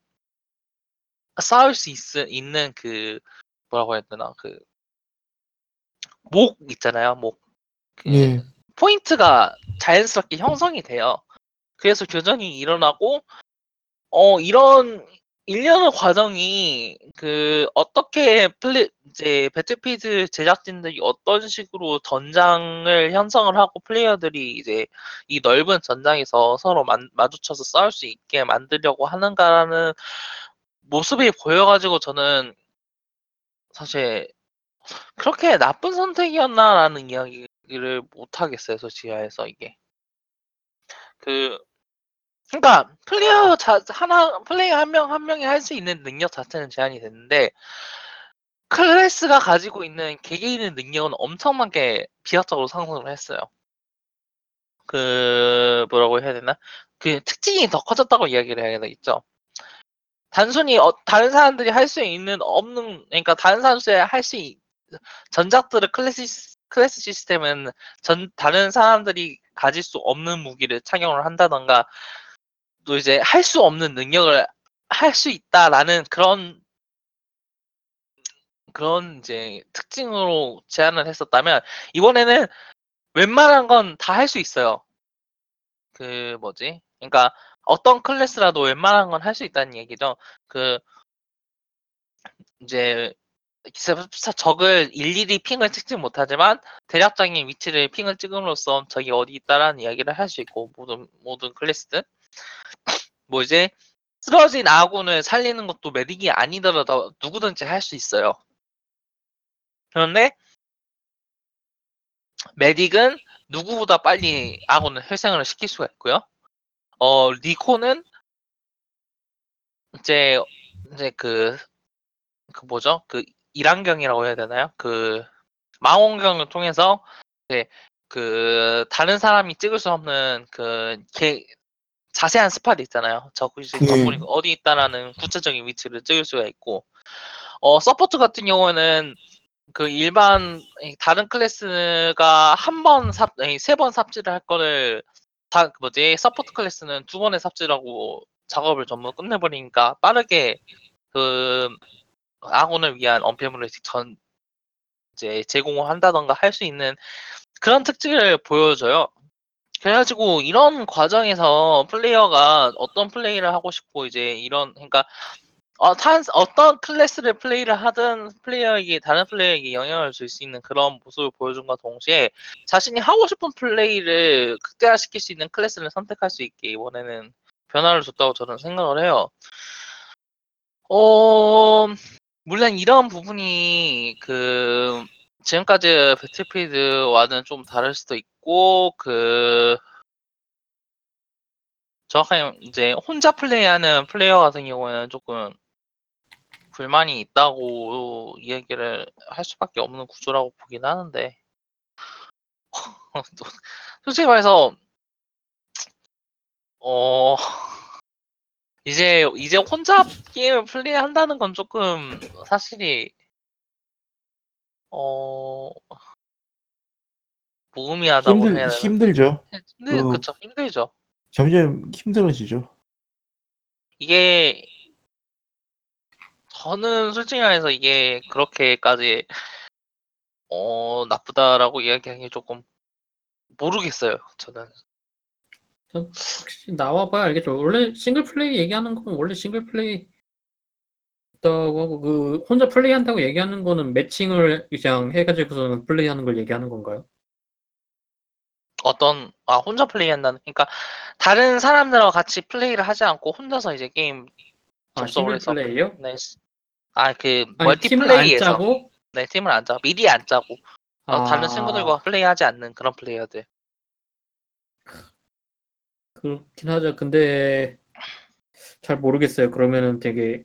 싸울 수 있, 있는 그 뭐라고 해야 되나? 그 목 있잖아요 목. 그 예. 포인트가 자연스럽게 형성이 돼요. 그래서 교전이 일어나고 어 이런 일련의 과정이 그 어떻게 플레 이제 배틀필드 제작진들이 어떤 식으로 전장을 형성을 하고 플레이어들이 이제 이 넓은 전장에서 서로 만- 마주쳐서 싸울 수 있게 만들려고 하는가라는 모습이 보여가지고 저는 사실 그렇게 나쁜 선택이었나라는 이야기를 못 하겠어요, 솔직히해서 이게. 그 그러니까 플레이어 자, 하나 플레이어 한 명 한 명이 할 수 있는 능력 자체는 제한이 됐는데 클래스가 가지고 있는 개개인의 능력은 엄청나게 비약적으로 상승을 했어요. 그 뭐라고 해야 되나? 그 특징이 더 커졌다고 이야기를 해야 되겠죠. 단순히 어, 다른 사람들이 할 수 있는 없는 그러니까 다른 사람들이 할 수 전작들의 클래스 클래스 시스템은 전 다른 사람들이 가질 수 없는 무기를 착용을 한다던가 또 이제 할 수 없는 능력을 할 수 있다라는 그런 그런 이제 특징으로 제안을 했었다면 이번에는 웬만한 건 다 할 수 있어요. 그 뭐지? 그러니까 어떤 클래스라도 웬만한 건 할 수 있다는 얘기죠. 그 이제 적을 일일이 핑을 찍지 못하지만 대략적인 위치를 핑을 찍음으로써 적이 어디 있다라는 이야기를 할 수 있고 모든 모든 클래스든 뭐 이제 쓰러진 아군을 살리는 것도 메딕이 아니더라도 누구든지 할 수 있어요. 그런데 메딕은 누구보다 빨리 아군을 회생을 시킬 수가 있고요. 어 리코는 이제 이제 그, 그 뭐죠? 그 일안경이라고 해야 되나요? 그 망원경을 통해서 이제 그 다른 사람이 찍을 수 없는 그 개, 자세한 스팟 있잖아요. 네. 적군이 어디 있다라는 구체적인 위치를 찍을 수가 있고 어 support 같은 경우는 그 일반 다른 클래스가 한 번 삽, 세 번 삽질을 할 거를 다그 뭐지 support 클래스는 두 번의 삽질하고 작업을 전부 끝내버리니까 빠르게 그 아군을 위한 엄폐물을 전 이제 제공을 한다던가 할 수 있는 그런 특징을 보여줘요. 그래가지고 이런 과정에서 플레이어가 어떤 플레이를 하고 싶고 이제 이런 그러니까 어, 탄, 어떤 클래스를 플레이를 하든 플레이어에게 다른 플레이어에게 영향을 줄 수 있는 그런 모습을 보여준과 동시에 자신이 하고 싶은 플레이를 극대화시킬 수 있는 클래스를 선택할 수 있게 이번에는 변화를 줬다고 저는 생각을 해요. 어, 물론 이런 부분이 그 지금까지 배틀필드와는 좀 다를 수도 있고 그 정확하게 이제 혼자 플레이하는 플레이어 같은 경우에는 조금 불만이 있다고 이야기를 할 수밖에 없는 구조라고 보긴 하는데. 또 솔직히 말해서 어 이제 이제 혼자 게임을 플레이한다는 건 조금 사실이 어 무의미하다고 해야 힘들 되나? 힘들죠. 힘들 그- 그쵸 힘들죠. 점점 힘들어지죠. 이게 저는 솔직히 말해서 이게 그렇게까지 어 나쁘다라고 이야기하기 조금 모르겠어요. 저는 혹시 나와봐야 알겠죠. 원래 싱글 플레이 얘기하는 건 원래 싱글 플레이 있다고 하고 그 혼자 플레이한다고 얘기하는 거는 매칭을 그냥 해가지고서는 플레이하는 걸 얘기하는 건가요? 어떤 아 혼자 플레이한다는 그러니까 다른 사람들과 같이 플레이를 하지 않고 혼자서 이제 게임 아 접속을 해서 플레이요? 네. 아그 멀티플레이에서 짜고 네 팀을 안 짜고 미리 안 짜고 어, 아, 다른 친구들과 플레이하지 않는 그런 플레이어들. 그렇긴 하죠. 근데 잘 모르겠어요. 그러면은 되게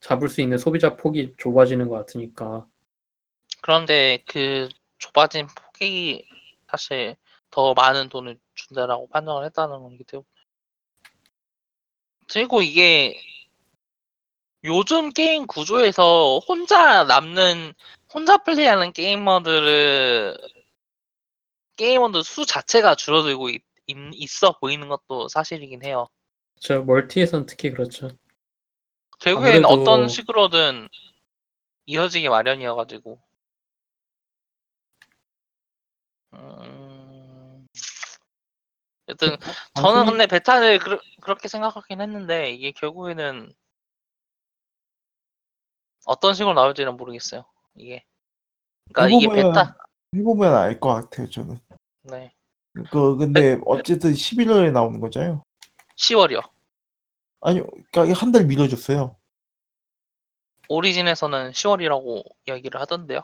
잡을 수 있는 소비자 폭이 좁아지는 것 같으니까. 그런데 그 좁아진 폭이 사실 더 많은 돈을 준다라고 판정을 했다는 거기 때문에. 그리고 이게 요즘 게임 구조에서 혼자 남는 혼자 플레이하는 게이머들을 게이머들 수 자체가 줄어들고 있, 있 어 보이는 것도 사실이긴 해요. 저 멀티에선 특히 그렇죠. 결국엔 아무래도- 어떤 식으로든 이어지기 마련이어가지고. 음... 여튼 저는 근데 베타를 그, 그렇게 생각하긴 했는데 이게 결국에는 어떤 식으로 나올지는 모르겠어요. 이게. 그러니까 이게 해보면- 베타. 해보면 알 것 같아요 저는. 네. 그 근데 어쨌든 11월에 나오는 거잖아요. 10월이요. 아니 그러니까 한 달 미뤄졌어요. 오리진에서는 10월이라고 이야기를 하던데요.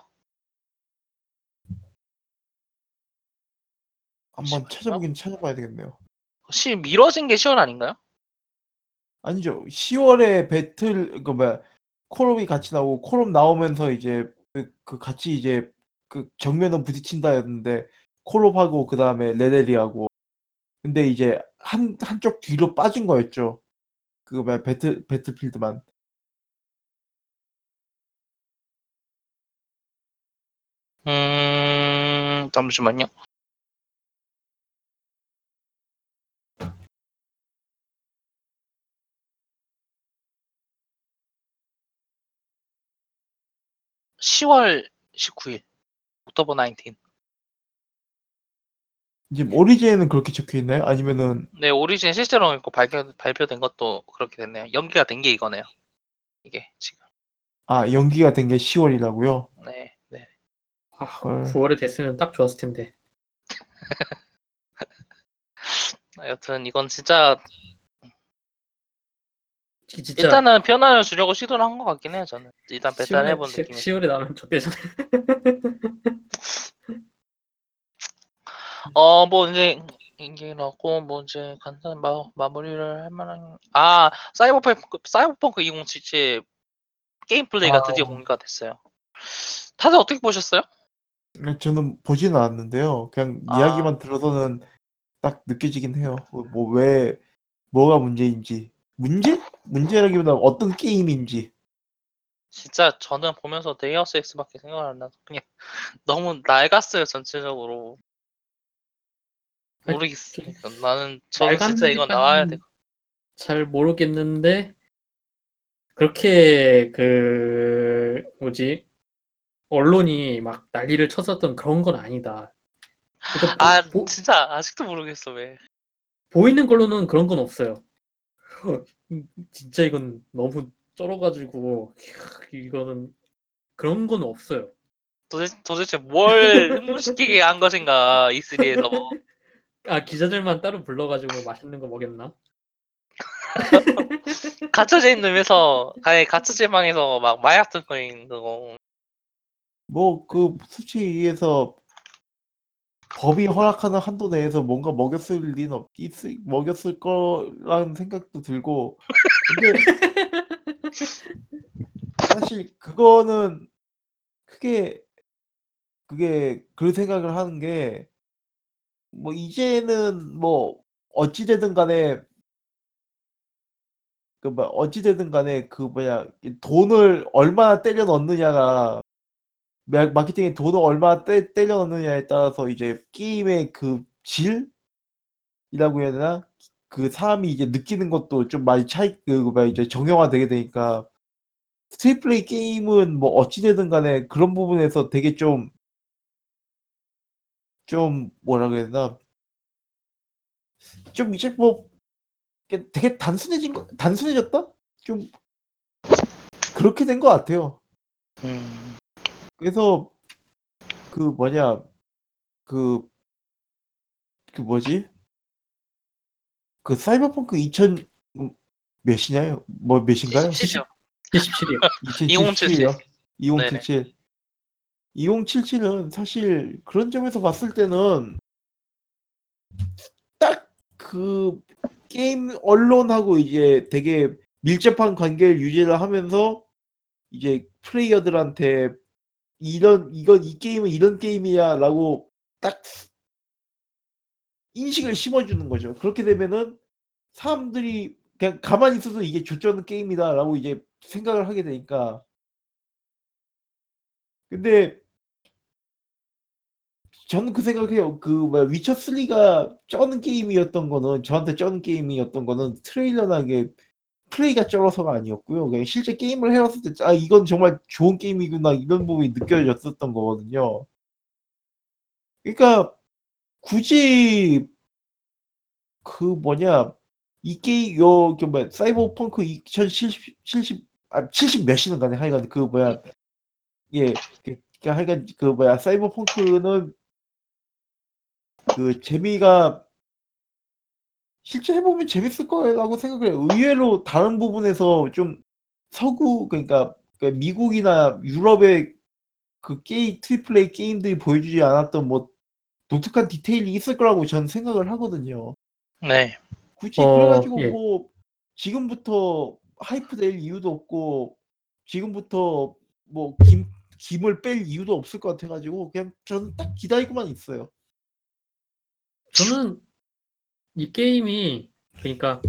한번 10월인가? 찾아보긴 찾아봐야 되겠네요. 시 미뤄진 게 10월 아닌가요? 아니죠. 10월에 배틀 그 뭐야 콜옵이 같이 나오고 콜옵 나오면서 이제 그, 그 같이 이제 그 정면은 부딪힌다였는데 콜옵하고 그 다음에 레데리하고 근데 이제 한 한쪽 뒤로 빠진 거였죠. 그 뭐야 배틀 배틀필드만. 음, 잠시만요. (10월 19일) 옥토버 19. 이제 오리진에는 그렇게 적혀 있나요? 아니면은 네, 오리진 실제로 있고 발표 발표된 것도 그렇게 됐네요. 연기가 된 게 이거네요. 이게 지금. 아 연기가 된 게 10월이라고요? 네, 네. 아, 헐. 9월에 됐으면 딱 좋았을 텐데. 여튼 이건 진짜 이- 진짜 일단은 변화를 주려고 시도를 한 것 같긴 해요. 저는 일단 배달 10월에, 해본 느낌이. 10월에 나오면 좋대잖아요. 어, 뭐 이제 나고 뭐 이제 간단히 마, 마무리를 할 만한 아 사이버펑크 사이버펑크 2077 게임 플레이가 아. 드디어 공개가 됐어요. 다들 어떻게 보셨어요? 저는 보지는 않았는데요. 그냥 아. 이야기만 들어서는 딱 느껴지긴 해요. 뭐 왜 뭐가 문제인지 문제? 문제라기보다 어떤 게임인지. 진짜 저는 보면서 Deus Ex밖에 생각 안 나서 그냥 너무 낡았어요 전체적으로. 아니, 모르겠어요. 나는 저는 진짜 낡았는지까지는 나와야 돼. 잘 모르겠는데 그렇게 그 뭐지 언론이 막 난리를 쳤었던 그런 건 아니다. 그러니까 아 보, 진짜 아직도 모르겠어 왜. 이는 걸로는 그런 건 없어요. 진짜 이건 너무 쩔어가지고 이거는 그런 건 없어요. 도대체, 도대체 뭘 흥분시키게 한 것인가 E3에서 아 기자들만 따로 불러가지고 맛있는 거 먹였나? 갇혀져 있는 놈에서 아예 갇혀진 방에서 막 마약 듣고 있는 거 뭐그 솔직히 얘기해서 법이 허락하는 한도 내에서 뭔가 먹였을 리는 없, 있을, 먹였을 거라는 생각도 들고 근데 사실 그거는 크게 그게 그 생각을 하는 게 뭐 이제는 뭐 어찌 되든 간에 그 뭐 어찌 되든 간에 그 뭐냐 이 돈을 얼마나 때려 넣느냐가 마- 마케팅에 돈을 얼마나 때, 때려 넣느냐에 따라서 이제 게임의 그 질이라고 해야 되나? 그 사람이 이제 느끼는 것도 좀 많이 차이 그 뭐야 이제 정형화 되게 되니까. 스트릿 플레이 게임은 뭐 어찌 되든 간에 그런 부분에서 되게 좀 좀 뭐라 그래야 되나 좀 이제 뭐 이게 되게 단순해진 거 단순해졌다 좀 그렇게 된 것 같아요. 음, 그래서 그 뭐냐 그 그 뭐지 그 사이버펑크 2000 몇이냐요? 뭐 몇인가요? 77이요. 77이요. 2077이요. 2077. 2077은 사실 그런 점에서 봤을 때는 딱 그 게임 언론하고 이제 되게 밀접한 관계를 유지를 하면서 이제 플레이어들한테 이런 이건 이 게임은 이런 게임이야라고 딱 인식을 심어주는 거죠. 그렇게 되면은 사람들이 그냥 가만히 있어도 이게 조쩌는 게임이다라고 이제 생각을 하게 되니까. 근데 저는 그 생각해요. 그 뭐야 위쳐 3가 쩌는 게임이었던 거는 저한테 쩌는 게임이었던 거는 트레일러나 게 플레이가 쩔어서가 아니었고요. 그냥 실제 게임을 해봤을 때, 아, 이건 정말 좋은 게임이구나, 이런 부분이 느껴졌었던 거거든요. 그러니까, 굳이, 그 뭐냐, 이 게임, 요, 그 뭐야, 사이버펑크 2070, 70, 아, 70 몇이는 가네, 하여간, 그 뭐야, 예, 그, 그 하여간, 그 뭐야, 사이버펑크는, 그, 재미가, 실제 해보면 재밌을 거라고 생각을 해요. 의외로 다른 부분에서 좀 서구 그러니까 그 미국이나 유럽의 그 게임 triple A 게임들이 보여주지 않았던 뭐 독특한 디테일이 있을 거라고 저는 생각을 하거든요. 네. 굳이 어, 그래가지고 예. 뭐 지금부터 hype 될 이유도 없고 지금부터 뭐 김, 김을 뺄 이유도 없을 것 같아가지고 그냥 저는 딱 기다리고만 있어요. 저는 이 게임이 그러니까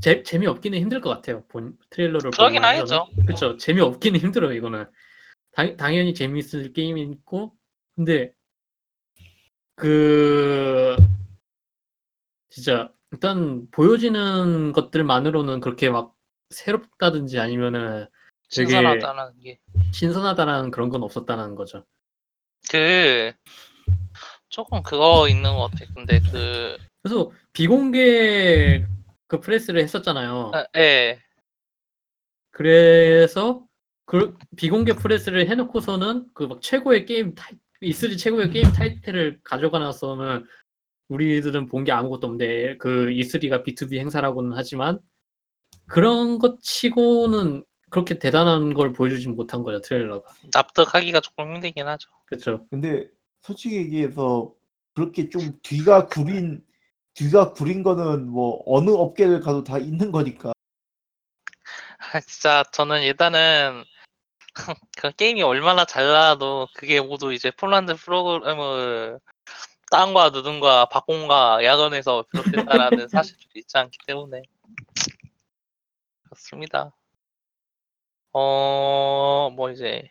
재, 재미없기는 힘들 것 같아요. 본 트레일러를 그러긴 하겠죠. 그렇죠. 재미없기는 힘들어요. 이거는 당, 당연히 재미있을 게임이고 근데 그 진짜 일단 보여지는 것들만으로는 그렇게 막 새롭다든지 아니면은 되게 신선하다는 게. 신선하다라는 그런 건 없었다는 거죠. 그, 조금 그거 있는 것 같아. 근데 그, 그래서 비공개 그 프레스를 했었잖아요. 아, 예. 그래서 그 비공개 프레스를 해놓고서는 그 막 최고의 게임 타이, E3 최고의 게임 타이틀을 가져가 놔서는 우리들은 본 게 아무것도 없는데 그 E3가 B2B 행사라고는 하지만 그런 것 치고는 그렇게 대단한 걸 보여주진 못한 거죠 트레일러가 납득하기가 조금 힘들긴 하죠. 그렇죠 근데 솔직히 얘기해서 그렇게 좀 뒤가 구린 뒤가 구린 거는 뭐 어느 업계를 가도 다 있는 거니까. 아, 진짜 저는 일단은 그 게임이 얼마나 잘 나와도 그게 모두 이제 폴란드 프로그램을 땅과 누든과 박공과 야근에서 비롯됐다라는 사실들이 있지 않기 때문에. 그렇습니다. 어, 뭐 이제.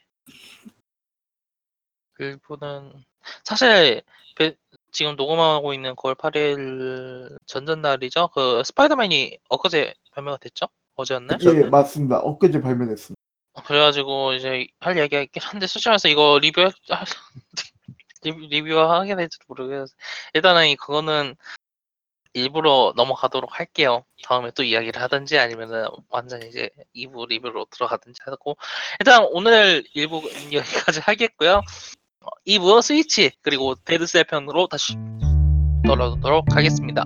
일부는 사실 베- 지금 녹음하고 있는 9월 8일 전전날이죠. 그 스파이더맨이 엊그제 발매가 됐죠? 어제였나요? 예 맞습니다 엊그제 발매됐습니다 그래가지고 이제 할 얘기가 있긴 한데 말해서 이거 리뷰 리뷰 리뷰하게 될지도 모르겠어요. 일단은 이 그거는 일부러 넘어가도록 할게요. 다음에 또 이야기를 하든지 아니면은 완전히 이제 2부 리뷰로 들어가든지 하고 일단 오늘 1부 여기까지 하겠고요. 2부 스위치 그리고 데드셀 편으로 다시 돌아오도록 하겠습니다.